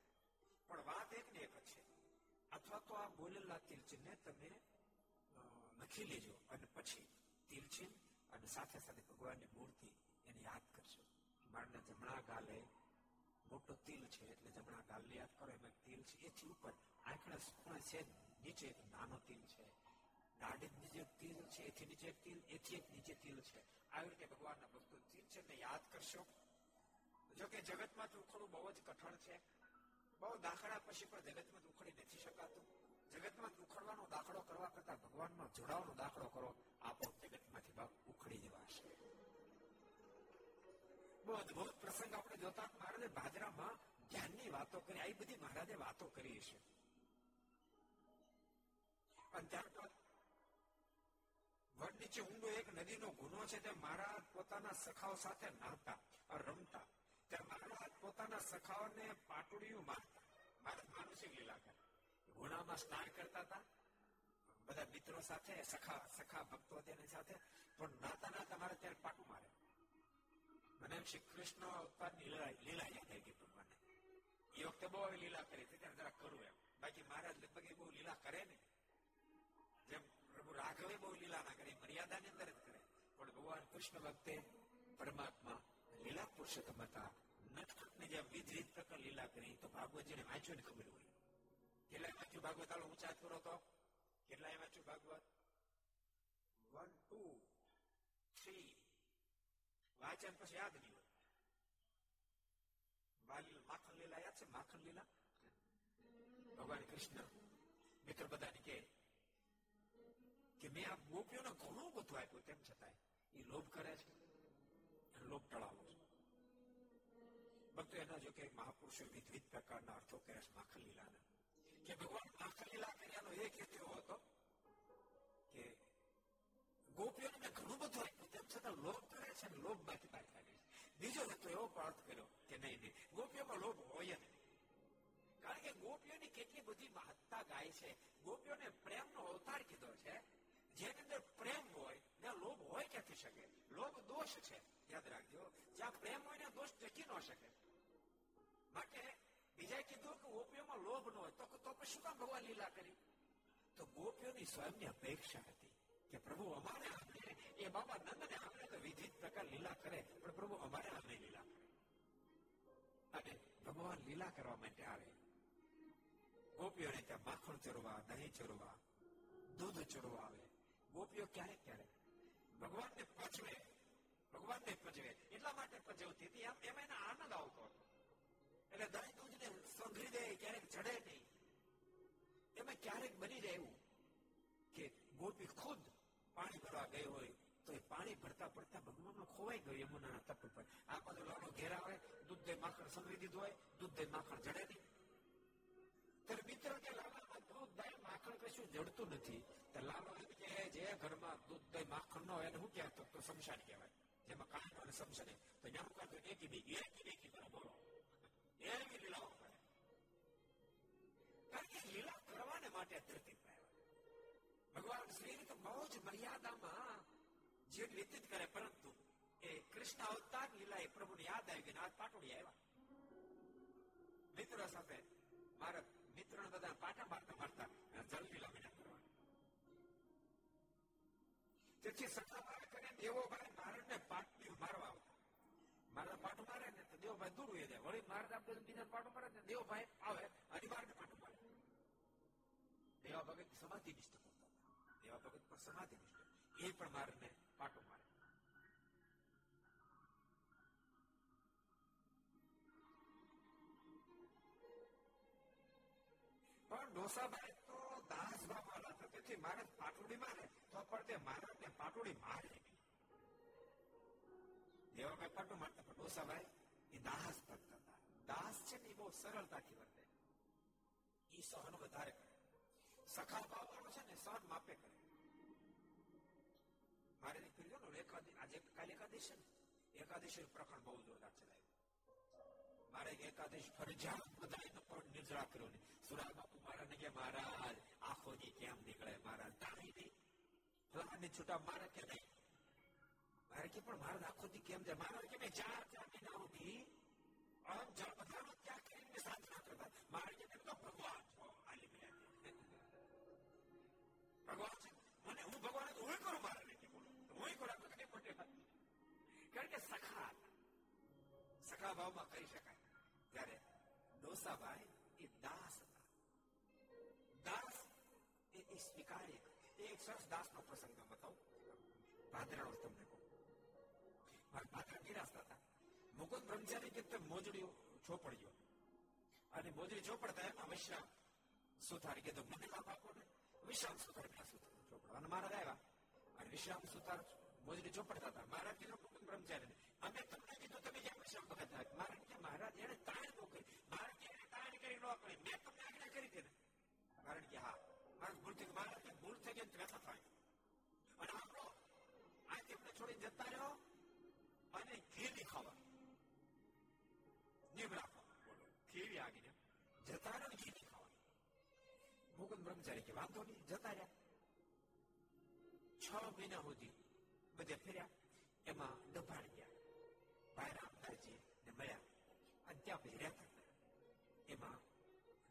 પણ વાત એક ને એક જ છે. અથવા તો આ બોલેલા તિલચિહ્નને તમે લખી લેજો અને પછી તિલચિહ્ન અને સાથે સાથે ભગવાનની મૂર્તિ એને યાદ કરશો મારના જમણા ગાલે મોટો તિલ છે એટલે જમણા ગાલને યાદ કરો, એમાં તિલ છે, એથી ઉપર આંખડા ખૂણે છે નીચે એક નાનો તિલ છે. દાઢી એથી એક નીચે તિલ છે આવી રીતે ભગવાનના ભક્તો તિલ છે ને યાદ કરશો જો કે જગતમાં ઉખડવું બહુ જ કઠણ છે બહુ દાખલા પછી પણ જગતમાં ઉખડી નથી શકાતું જગતમાં ઉખડવાનો દાખલો કરવા કરતા ભગવાનમાં જોડાવાનો દાખલો કરો આપો જગતમાંથી બાપ ઉખડી જવાશે બહુ અદભુત પ્રસંગ આપણે જોતા મહારાજે બાજરામાં જ્ઞાનની વાતો કરી આવી બધી મહારાજે વાતો કરી છે અને ત્યારબાદ વડ નીચે ઊંડો એક નદીનો ગુનો છે તે મહારાજ પોતાના સખાઓ સાથે નાહતા રમતા. ત્યારે મહારાજ પોતાના સખાઓને પાટુડિયું મારતા મહારાજ માનસિક લીલા કરે ગુનામાં સ્નાન કરતા હતા. બધા મિત્રો સાથે, સખા સખા ભક્તો તેની સાથે, પણ નાતા નાતા મારે ત્યારે પાટું મારે. મને એમ શ્રી કૃષ્ણ અવતારની લીલા લીલા યાદ આવી ગઈ ભગવાને એ વખતે બહુ લીલા કરી હતી, ત્યારે જરા કરું એમ. બાકી મહારાજ લગભગ એ બહુ લીલા કરે ને જેમ પ્રભુ રાઘવે બહુ લીલા ના કરે મર્યાદાની અંદર જ કરે પણ ભગવાન કૃષ્ણ વખતે પરમાત્મા લીલા પુરુષોત્તમ હતા નટખટને જેમ વિધ વિધ પ્રકાર લીલા કરી તો ભાગવતજીને વાંચ્યો ને ખબર હોય કેટલાય વાંચ્યું ભાગવત આલો ઊંચા કરો તો કેટલાય વાંચ્યું ભાગવત વન ટુ થ્રી વાંચન પછી યાદ નહીં હોય વાલી માખણ લીલા યાદ છે માખણ લીલા ભગવાન કૃષ્ણ મિત્ર બધાને કે કે મેં આ ગોપીઓને ઘણું બધું આપ્યું, તેમ છતાંય એ લોભ કરે છે. લોભ ટળાવો છે. ભક્તો એના જો કે મહાપુરુષો વિવિધ પ્રકારના અર્થો કર્યા છે માખણ કે ભગવાન માખણ કર્યાનો એક હેતુ હતો કે ગોપીઓને ઘણું બધું આપ્યું, તેમ છતાં લોભ કરે છે અને લોભમાંથી બહાર કાઢે છે. બીજો હેતુ એવો પણ અર્થ કર્યો કે નહીં નહીં. ગોપીઓમાં લોભ હોય જ કારણ કે ગોપીઓની કેટલી બધી મહત્તા ગાય છે. ગોપીઓને પ્રેમનો અવતાર કીધો છે. જેની અંદર પ્રેમ હોય ત્યાં લોભ હોય ક્યાંથી શકે? લોભ દોષ છે, યાદ રાખજો. જ્યાં પ્રેમ હોય ને દોષ ટકી ન શકે? માટે બીજા કીધું કે ગોપીઓમાં લોભ ન હોય, તો તો શું કામ ભગવાન લીલા કરી? તો ગોપીઓની સ્વયંની અપેક્ષા હતી કે પ્રભુ અમારે આપણે એ બાબા નંદને આપણે તો વિધિત પ્રકાર લીલા કરે, પણ પ્રભુ અમારે આપણે લીલા કરે. અને ભગવાન લીલા કરવા માટે આવે. ગોપીઓને ત્યાં માખણ ચરવા, દહીં ચરવા, દૂધ ચરવા આવે. ગોપીઓ ક્યારેક ક્યારેક ભગવાનને પચવે ભગવાનને પચવે એટલા માટે પચવતી હતી આમ એમાં એને આનંદ આવતો હતો. એટલે દરેક દૂધને સંઘરી દે, ક્યારેક ચડે નહીં. એમાં ક્યારેક બની જાય એવું કે ગોપી ખુદ પાણી ભરવા ગઈ હોય, તો એ પાણી ભરતા ભરતા ભગવાનમાં ખોવાઈ ગયો યમુનાના તટ ઉપર. આ બધું લાલો ઘેર આવે દૂધ દે માખણ સંઘરી દીધું હોય દૂધ દે માખણ જડે નહીં. ત્યારે મિત્ર કે દહીં માખણ કશું જડતું નથી. તો લાલો કે જે ઘરમાં દૂધ, દહીં, માખણ ન હોય એને શું કહેવાય? તો શમશાન કહેવાય. જેમાં કાંઈ ન શમશાને તો ત્યાં શું કરતો એકી બી એકી એકી કરો, બોલો. એવી લીલાઓ કરે. કારણ કે લીલા કરવાને માટે ધરતી ભગવાન શ્રી તો બહુ જ મર્યાદામાં જે વ્યતીત કરે, પરંતુ એ કૃષ્ણ અવતાર લીલા એ પ્રભુને યાદ આવી ગઈ આ પાટોડી આવ્યા. મિત્રો સાથે મારા મિત્રો બધા પાટા મારતા મારતા જલ લીલા વિના જેથી મારે કરે દેવો ભાઈ મારણને પાટડી મારવા આવતા. મારા પાટું મારે ને તો દેવભાઈ દૂર હોય જાય. વળી મારે આપણે બીજા પાટું મારે ને દેવભાઈ આવે અને મારે પાટું મારે. દેવા ભગત સમાધિ નિષ્ઠ કરતા દેવા ભગત પણ સમાધિ નિષ્ઠ એ પણ મારે પાટું મારે. પણ ડોસાભાઈ તો દાસ ભાવવાળા હતા, તેથી મારે પાટુડી મારે. તો પણ તે મારે ને પાટુડી મારે. દેવાભાઈ પાટું મારતા પણ ડોસાભાઈ એ દાસ ભક્ત હતા. દાસ છે ને એ બહુ સરળતાથી વર્તે. એ સહન વધારે કરે. સખા ભાવવાળો છે ને સહન માપે કરે. મારે દીકરીઓ ને એકાદી આજે કાલે એકાદશ છે ને. એકાદશ પ્રકરણ બહુ જોરદાર ચલાવ્યું. મારે એકાદશ ફરજિયાત બધાને પણ નિર્જળા કર્યો ને સુરા બાપુ મારા ને કે મહારાજ આખો દી કેમ નીકળે મહારાજ તાળી નહીં ભગવાનને છૂટા મારે કે નહીં મારે કે પણ મહારાજ આખો દી કેમ જાય મહારાજ કે મેં ચાર ચાર મહિના સુધી આમ જળ બધાનો ત્યાગ કરીને સાધના કરતા મારે કે તો ભગવાન છો આલી મળ્યા ભગવાન છે મને હું ભગવાન હું કરું મારે નહીં બોલું હું કરું આપણે કઈ મોટે કારણ કે સખા સખા ભાવમાં કરી શકાય ત્યારે ડોસાભાઈ એ દાસ હતા દાસ એ એ સ્વીકાર્ય એ એક સરસ દાસનો પ્રસંગ બતાવું ભાદરાનો તમને કહું મારા ભાદરા નિરાશતા હતા મુકુંદ બ્રહ્મચારી કે મોજડી ચોપડ્યો અને મોજડી ચોપડતા એમાં વિશ્રામ સુથારી કીધું મને લાભ આપો ને વિશ્રામ સુથાર ચોપડો અને મહારાજ આવ્યા અને વિશ્રામ સુથાર મોજડી ચોપડતા હતા મહારાજ કીધું મુકુંદ બ્રહ્મચારી અમે તમને કીધું તમે જ્યાં વિશ્રામ વખત મહારાજ કે મહારાજ એને તાણ ન કરી મહારાજ કે એને તાણ કરી ન કરી મેં તમને આજ્ઞા કરી હતી ને કારણ કે હા મહારાજ ભૂલ થઈ મહારાજ કે ભૂલ થઈ ગઈ વ્યથા થાય અને આપણો આ તેમને છોડી જતા રહ્યો અને ઘેરી ખાવા. નિયમ રાખવા બોલો. કેવી આગી જતા રહ્યો ઘી નહીં ખાવા. મુકુદ બ્રહ્મચારી કે વાંધો નહીં જતા રહ્યા. છ મહિના સુધી બધે ફેર્યા એમાં દબાણ ગયા. ભાઈ રામદાસજી ને મળ્યા. અને ત્યાં પછી રહેતા એમાં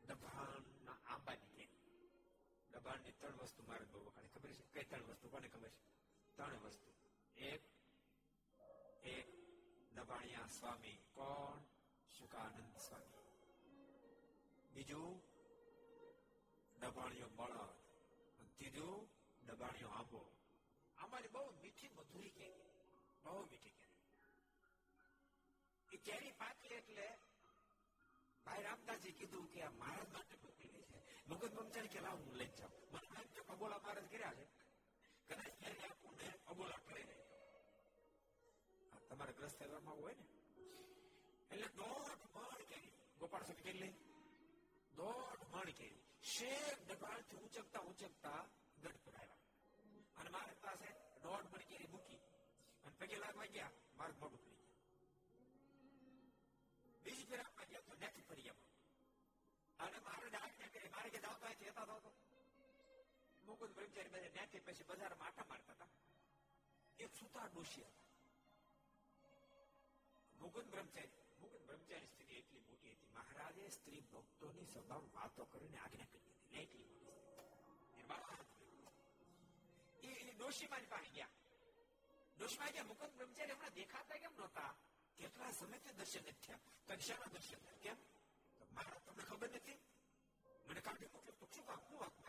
દબાણના આંબા નીકળે દબાણની ત્રણ વસ્તુ મારે બહુ વખાણે ખબર છે કઈ ત્રણ વસ્તુ કોને ખબર છે. ત્રણ વસ્તુ. એક એક, દબાણિયા સ્વામી. કોણ? શુકાનંદ સ્વામી. બીજું, દબાણિયો બળદ. ત્રીજું, દબાણિયો આંબો. આંબાની બહુ મીઠી મધુરી કે? બહુ મીઠી કે. એ કેરી પાકી એટલે ભાઈ રામદાસજી કીધું કે આ મહારાજ માટે મોકલી છે. મગજ બમચારી કે લાવ, હું લઈ જાઉં. મને એમ કે અબોલા મહારાજ કર્યા છે. કદાચ કેરી આપું અબોલા દે તમારે ગ્રસ્ત વ્યવહારમાં હોય ને એટલે દોઢ મણ કેરી ગોપાલ કેટલી દોઢ મણ કેરી શેર ડબાળથી ઉચકતા ઉચકતા ગઢ પર આવ્યા અને મારી પાસે દોઢ મણ મૂકી અને પગે લાગવા ગયા મારું મોઢું ફરી ગયા બીજી ફેર ગયા તો નથી ફરી ગયા અને મારે કરી મારે કે જાવ તો મુકુંદ બ્રહ્મચારી બધા ત્યાંથી પછી બજારમાં આટા મારતા હતા. એક સુતા ડોશી હતા. મુકુદ બ્રહ્મચારી મુકુદ બ્રહ્મચારી સ્થિતિ એટલી મોટી હતી. મહારાજે સ્ત્રી ભક્તોની સભા વાતો કરીને આજ્ઞા કરી હતી. એટલી મોટી એ ડોશીમાં પાસે ગયા. ડોશીમાં ગયા. મુકુદ બ્રહ્મચારી હમણાં દેખાતા કેમ નહોતા? કેટલા સમયથી દર્શન થયા. કક્ષાના દર્શન કેમ? મારા તમને ખબર નથી. મને કાઢી મૂક્યો તો શું કામ શું વાત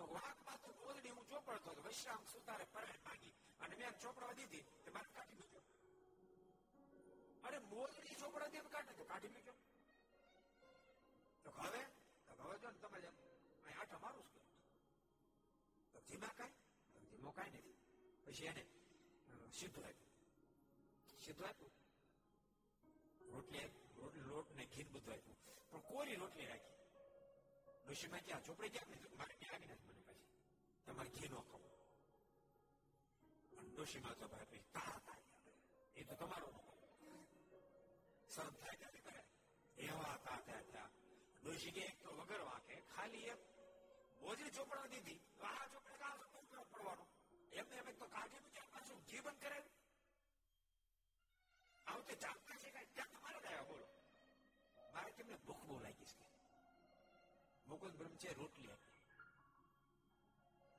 તો વાઘમાં તો મોદડી હું ચોપડતો હતો વિશ્રામ સુતારે પરાયણ માંગી અને મેં ચોપડવા દીધી તે મારે કાઢી મૂક્યો. અરે મોદડી ચોપડા દે કાઢે તો કાઢી મૂક્યો. તો હવે હવે જો તમે જેમ અહીં આઠા મારું છું તો ધીમા કાંઈ? ધીમો કાંઈ નથી. પછી એને સીધું આપ્યું. સીધું આપ્યું. રોટલી રોટલી લોટ ને ઘી બધું આપ્યું. પણ કોરી રોટલી રાખી. ડોશીમાં ક્યાં ચોપડી ક્યાં મારે ક્યાં આવી નથી મને પછી તમારે ઘી નો ખાવું અને ડોશીમાં તો ભાઈ તા એ તો તમારો સહન થાય ત્યારે કરે એવા તા ત્યાં ત્યાં ડોશી કે એક તો વગર વાંકે ખાલી એક બોજરી ચોપડા દીધી આ ચોપડે કા પડવાનો એમને એમ તો કાઢી મૂક્યા પાછું ઘી બંધ કરાવ્યું આવું તે જાણતા છે કે ત્યાં તમારે ગયા બોલો મારે કેમને ભૂખ બહુ લાગી છે મુકુંદ બ્રહ્મચારી રોટલી.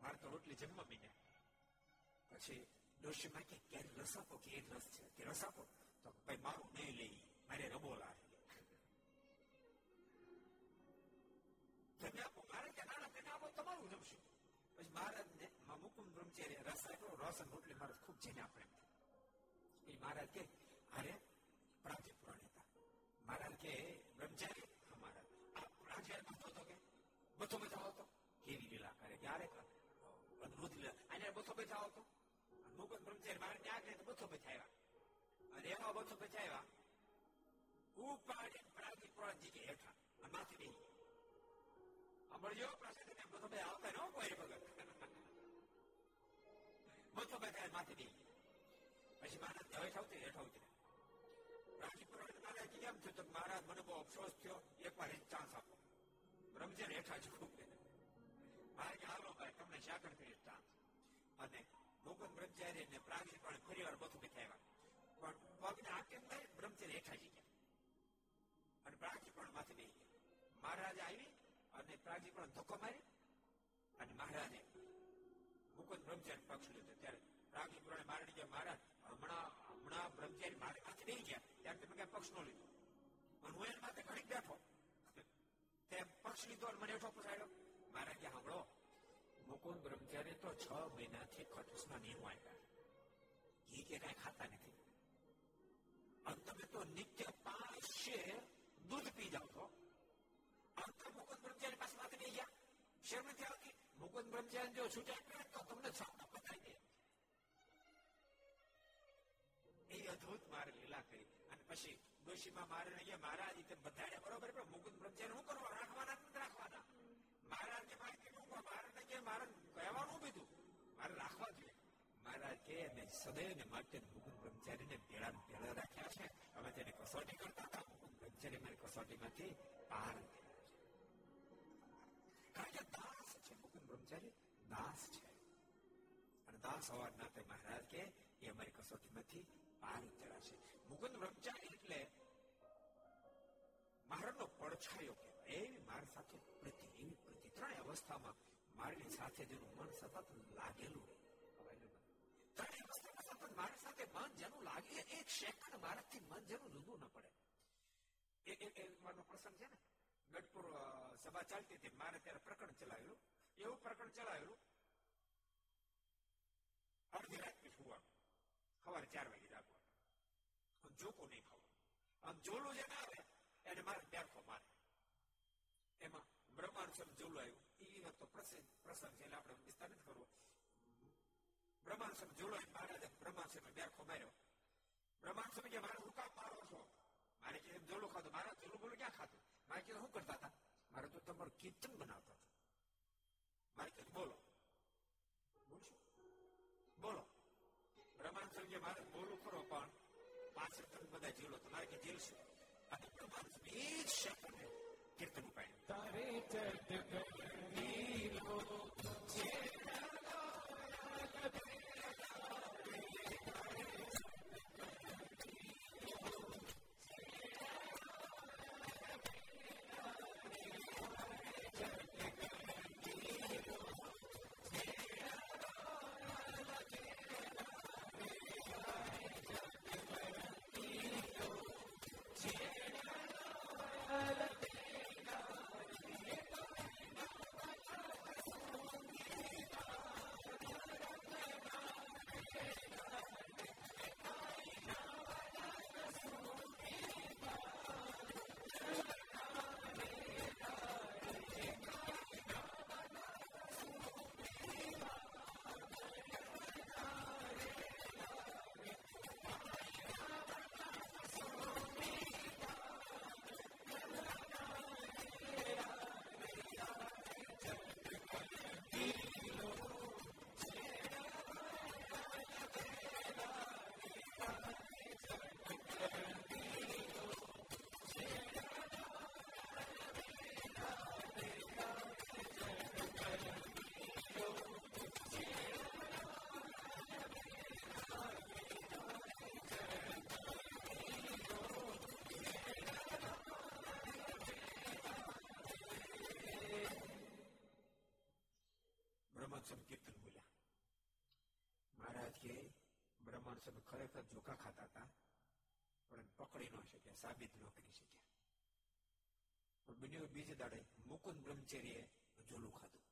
મારે તો રોટલી જમવા મીને પછી ડોશીમાં કે, ક્યારે રસ આપો કે રસ છે? કે રસ આપો? તો ભાઈ, મારું નહીં લઈ. મારે રબોલા તમે આપો, મારે કે ના તમે આપો, તમારું જમશું. પછી મહારાજ ને મુકુંદ બ્રહ્મચારી રસ આપ્યો, રસ અને રોટલી મારે ખૂબ જેને આપણે. એ મહારાજ કે, અરે પ્રાચી પુરાણ હતા. મહારાજ કે, બ્રહ્મચારી બતો બચાવો હતો કેવી લીલા કરે? ક્યારે અદભુત લીલા અને બતો બચાવો હતો મુકુદ બ્રહ્મચારી બહાર ત્યાં ગયા બતો બચાવ્યા અને એમાં બતો બચાવ્યા ઉપાડી પ્રાચી પુરાણજી કે હેઠા. અને માથે બેસી સાંભળજો પ્રસાદ બતો બે આવતા ન કોઈ વગર બતો બચાવે માથે બેસી પછી મહારાજ હેઠ હેઠા હેઠ આવતી રાજીપુરા મહારાજ કેમ થયું, તો મહારાજ, મને બહુ અફસોસ થયો. એક વાર ચાન્સ આપો. બ્રહ્મચર્ય હેઠા જ ભાઈ, હાલો ભાઈ, તમને શાકર કરી ચાન્સ અને મુકુંદ બ્રહ્મચારી ને પ્રાગી પણ ફરી વાર બધું બેઠાવ્યા પણ પગને આ કેમ થાય બ્રહ્મચારી હેઠા જઈ ગયા. અને પ્રાગી પણ માથે બેસી ગયા. મહારાજ આવી અને પ્રાગી પણ ધક્કો મારી અને મહારાજે મુકુંદ બ્રહ્મચારી પક્ષ લીધો. ત્યારે રાગી પુરાણે મારડી ગયા, મહારાજ હમણાં હમણાં બ્રહ્મચારી મારી માથે નહીં ગયા ત્યારે તમે કઈ પક્ષ નો લીધો અને હું એના માથે ઘડીક બેઠો તે પક્ષ લીધો મને એઠો પૂછાયો મારા કે સાંભળો મુકુંદ બ્રહ્મચારી તો છ મહિનાથી ખટુસના નિર્માણ કરે ઘી કે કઈ ખાતા નથી. અને તમે તો નિત્ય પાંચ શેર દૂધ પી જાવ છો. અને તમે મુકુંદ બ્રહ્મચારી પાસે વાત નહીં ગયા? શેર નથી આવતી? મુકુંદ બ્રહ્મચારી જો છૂટા કરે તો તમને સામનો પતાવી દે. એ અદભુત મારે લીલા કરી. અને પછી ડોશીમાં મારે અહીંયા મહારાજ તે બધાને બરોબર પણ મુકુદ બ્રહ્મચારી શું કરવા રાખવાના રાખવાના? મહારાજ કે મારે કીધું મહારાજ કે મારે કહેવાનું બીધું મારે રાખવા જોઈએ. મહારાજ કે મેં સદૈવ માટે મુકુદ બ્રહ્મચારીને ભેળા ભેળા રાખ્યા છે. અમે તેને કસોટી કરતા હતા. મુકુદ બ્રહ્મચારી મારી કસોટીમાંથી પાર કારણ કે દાસ છે મુકુદ બ્રહ્મચારી દાસ છે. અને દાસ હોવાના નાતે મહારાજ કે એ અમારી કસોટીમાંથી પાર ઉતર્યા છે. મુકુંદ બ્રહ્મચારી એટલે મહારાજનો પડછાયો કહેવાય. એવી માર સાથે પ્રતિ, એવી પ્રતિ ત્રણેય અવસ્થામાં મારી સાથે જેનું મન સતત લાગેલું ત્રણેય અવસ્થામાં સતત મારી સાથે મન જેનું લાગે એક સેકન્ડ મારાથી મન જેનું જુદું ન પડે. એ એ મારો પ્રસંગ છે ને? ગઢપુર સભા ચાલતી હતી. મારે ત્યારે પ્રકરણ ચલાવેલું. એવું પ્રકરણ ચલાવેલું. અડધી રાત પછી સવારે ચાર વાગે. જાગવાનું જોકો નહીં ખાવાનું આમ જોલું જે આવે, એને મારે બેરખો મારે. એમાં બ્રહ્માંડ સ્વરૂપ જોલું આવ્યું. એ વખત પ્રસંગ પ્રસંગ છે, એટલે આપણે વિસ્તાર નથી કરવો. બ્રહ્માંડ સ્વરૂપ જોલો મહારાજે બ્રહ્માંડ સ્વરૂપ બેરખો માર્યો. બ્રહ્માંડ સ્વરૂપ કે મારે હું કામ મારો છો? મારે કે જોલો ખાતો મારા જોલું બોલું ક્યાં ખાતું મારે કીધું શું કરતા હતા? મારે તો તમારું કીર્તન બનાવતા હતા. મારે કીધું, બોલો. બોલશું? બોલો. બ્રહ્માંડ સ્વરૂપ મારે બોલું ખરો, પણ પાછળ તમે બધા જેલો તમારે કે જેલ છે અને બ્રહ્માંડ સ્વરૂપ એ જ સેકન્ડ કીર્તન ઉપાડ્યું તારે ચટ બ્રહ્માંડ કીર્તન બોલ્યા. મહારાજ કે બ્રહ્માંડ સ્વામી ખરેખર જોકા ખાતા હતા, પણ પકડી ન શક્યા, સાબિત ન કરી શક્યા. પણ બન્યો બીજે દાડે મુકુંદ બ્રહ્મચર્ય જોલું ખાધું.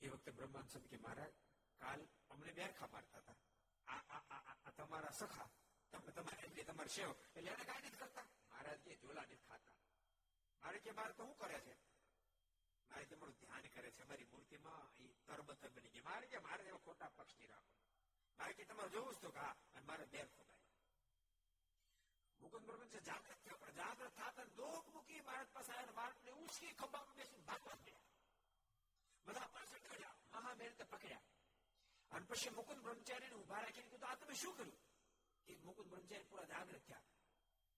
એ વખતે બ્રહ્માંડ સ્વામી કે, મહારાજ, કાલ અમને બેરખા મારતા હતા. આ તમારા સખા, તમે તમારે એટલે તમારે સેવ એટલે એને કાંઈ નથી કરતા. મહારાજ કે જોલા નથી ખાતા. મારે કે, મારે તો શું કરે છે? મારે તમારું ધ્યાન કરે છે અમારી મૂર્તિમાં એ તરબતર બની ગઈ મારે કે મારે એવા ખોટા પક્ષ નહીં રાખો મારે કે તમારે જોવું જ તો કા અને મારે બેર ખોટાય મુકુંદ બ્રહ્મન છે જાગૃત થયો પણ જાગૃત થતા દોક મૂકી ભારત પાસે આવ્યા ભારત ને ઉછકી ખંભામાં બેસીને ભાગવા ગયા બધા પાછળ ચડ્યા મહામેર પકડ્યા અને પછી મુકુંદ બ્રહ્મચારી ને ઊભા રાખીને કીધું આ તમે શું કર્યું એ મુકુંદ બ્રહ્મચારી પૂરા જાગૃત થયા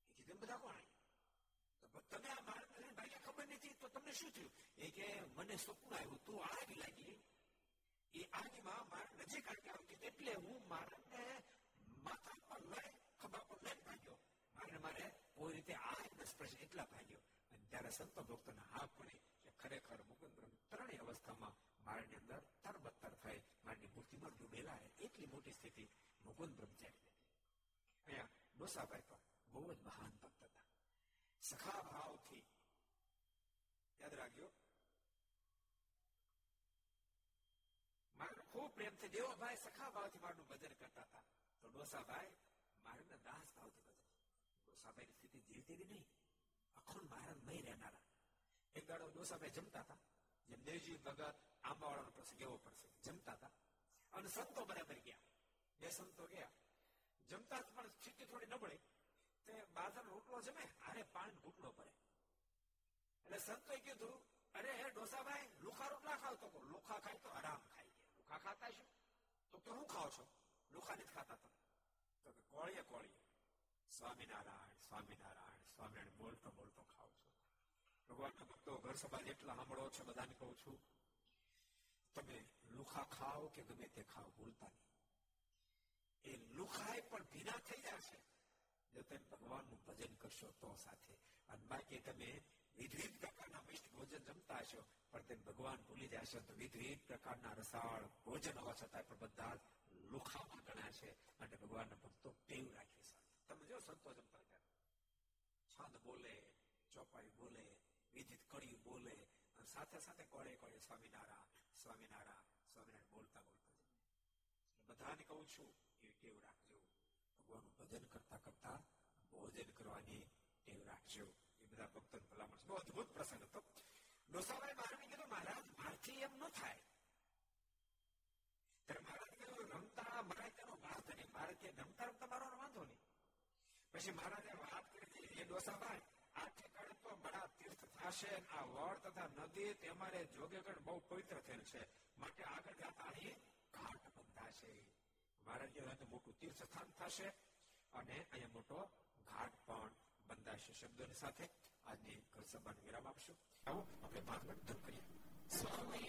એ કીધું બધા કોણ તમે આ માર્ગ ભાઈ ખબર નથી, તો તમને શું થયું? એ કે મને સપનું આવ્યું, તું આગ લાગી. એ આગમાં મારા નજીક આવી એટલે હું મારાને માથા પર લઈ, ખભા પર લઈ ભાગ્યો. મારે મારે કોઈ રીતે આગ સ્પર્શ એટલા ભાગ્યો. અને ત્યારે સંત ભક્તોને હા પડે કે ખરેખર મુકુંદ ત્રણેય અવસ્થામાં મારાની અંદર તરબત્તર થઈ, મારની મૂર્તિમાં ડૂબેલા એટલી મોટી સ્થિતિ મુકુંદ બ્રહ્મચારી અહીંયા ડોસાભાઈ પણ બહુ જ મહાન ભક્ત હતા. સખા ભાવથી યાદ રાખજો મારે ખૂબ પ્રેમથી દેવાભાઈ સખા ભાવથી મારું ભજન કરતા હતા તો ડોસાભાઈ મારે દાસ ભાવથી ભજન ડોસાભાઈ સ્થિતિ ધીરે ધીરે નહીં અખંડ મહારાજ નહીં રહેનારા એક દાડો ડોસાભાઈ જમતા હતા જેમ દેવજી ભગત આંબાવાળાનો પ્રસંગ એવો પડશે જમતા હતા અને સંતો બરાબર ગયા બે સંતો ગયા જમતા પણ સ્થિતિ થોડી નબળી તે બાદર રોટલો જમે હારે પાન ઘૂંટડો પડે. એટલે સંતોએ કીધું, અરે હે ડોસાભાઈ, લુખા રોટલા ખાવ. તો લુખા ખાય તો આરામ ખાઈ ગયા લુખા ખાતા છો તો તો હું ખાવ છો. લુખા નથી ખાતા તમે. તો કે, કોળીએ કોળીએ. સ્વામિનારાયણ સ્વામિનારાયણ સ્વામિનારાયણ, બોલતો બોલતો ખાવ છો. ભગવાનના ભક્તો ઘર સભા જેટલા સાંભળો છો, બધાને કહું છું, તમે લુખા ખાઓ કે ગમે તે ખાઓ, ભૂલતા નહીં. એ લુખાએ પણ ભીના થઈ જશે જો તમે ભગવાનનું ભજન કરશો તો સાથે. અને બાકી તમે વિવિધ પ્રકારના મિષ્ટ ભોજન જમતા હશો, પણ તેમ ભગવાન ભૂલી જશો તો વિવિધ પ્રકારના રસાળ ભોજન હોવા છતાં પણ બધા લુખામાં ગણ્યા છે. માટે ભગવાનના ભક્તો ટેવ રાખી છે. તમે જો સંતો જમતા ત્યારે છંદ બોલે, ચોપાઈ બોલે, વિધિત કડી બોલે સાથે સાથે કોળે કોળે સ્વામિનારાયણ સ્વામિનારાયણ સ્વામિનારાયણ બોલતા બોલતા બધાને કહું છું, એ ટેવ રાખજો. ભગવાનનું ભજન કરતા કરતા ભોજન કરવાની ટેવ રાખજો. એ બધા ભક્તોને ભલામણ બહુ અદભુત પ્રસંગ હતો. ડોસાભાઈ મહારાજે કીધું, મહારાજ, મારથી એમ ન થાય. ત્યારે મહારાજ કીધું, રમતા મારે તેનો વાત નહીં. મારે ત્યાં રમતા રમતા મારો વાંધો નહીં. પછી મહારાજે વાત કરી એ ડોસાભાઈ, આ ઠેકાણે તો બડા તીર્થ થશે આ વડ તથા નદી તમારે જોગેગઢ બહુ પવિત્ર થયેલ છે. માટે આગળ જતા અહીં ઘાટ બંધાશે. મહારાજ તો મોટું તીર્થ સ્થાન થશે અને અહીંયા મોટો ઘાટ પણ બંધાશે. શબ્દોની સાથે આજની સભાને વિરામ આપશું. આવો આપણે મિનિટ ધન કરીએ. સ્વામી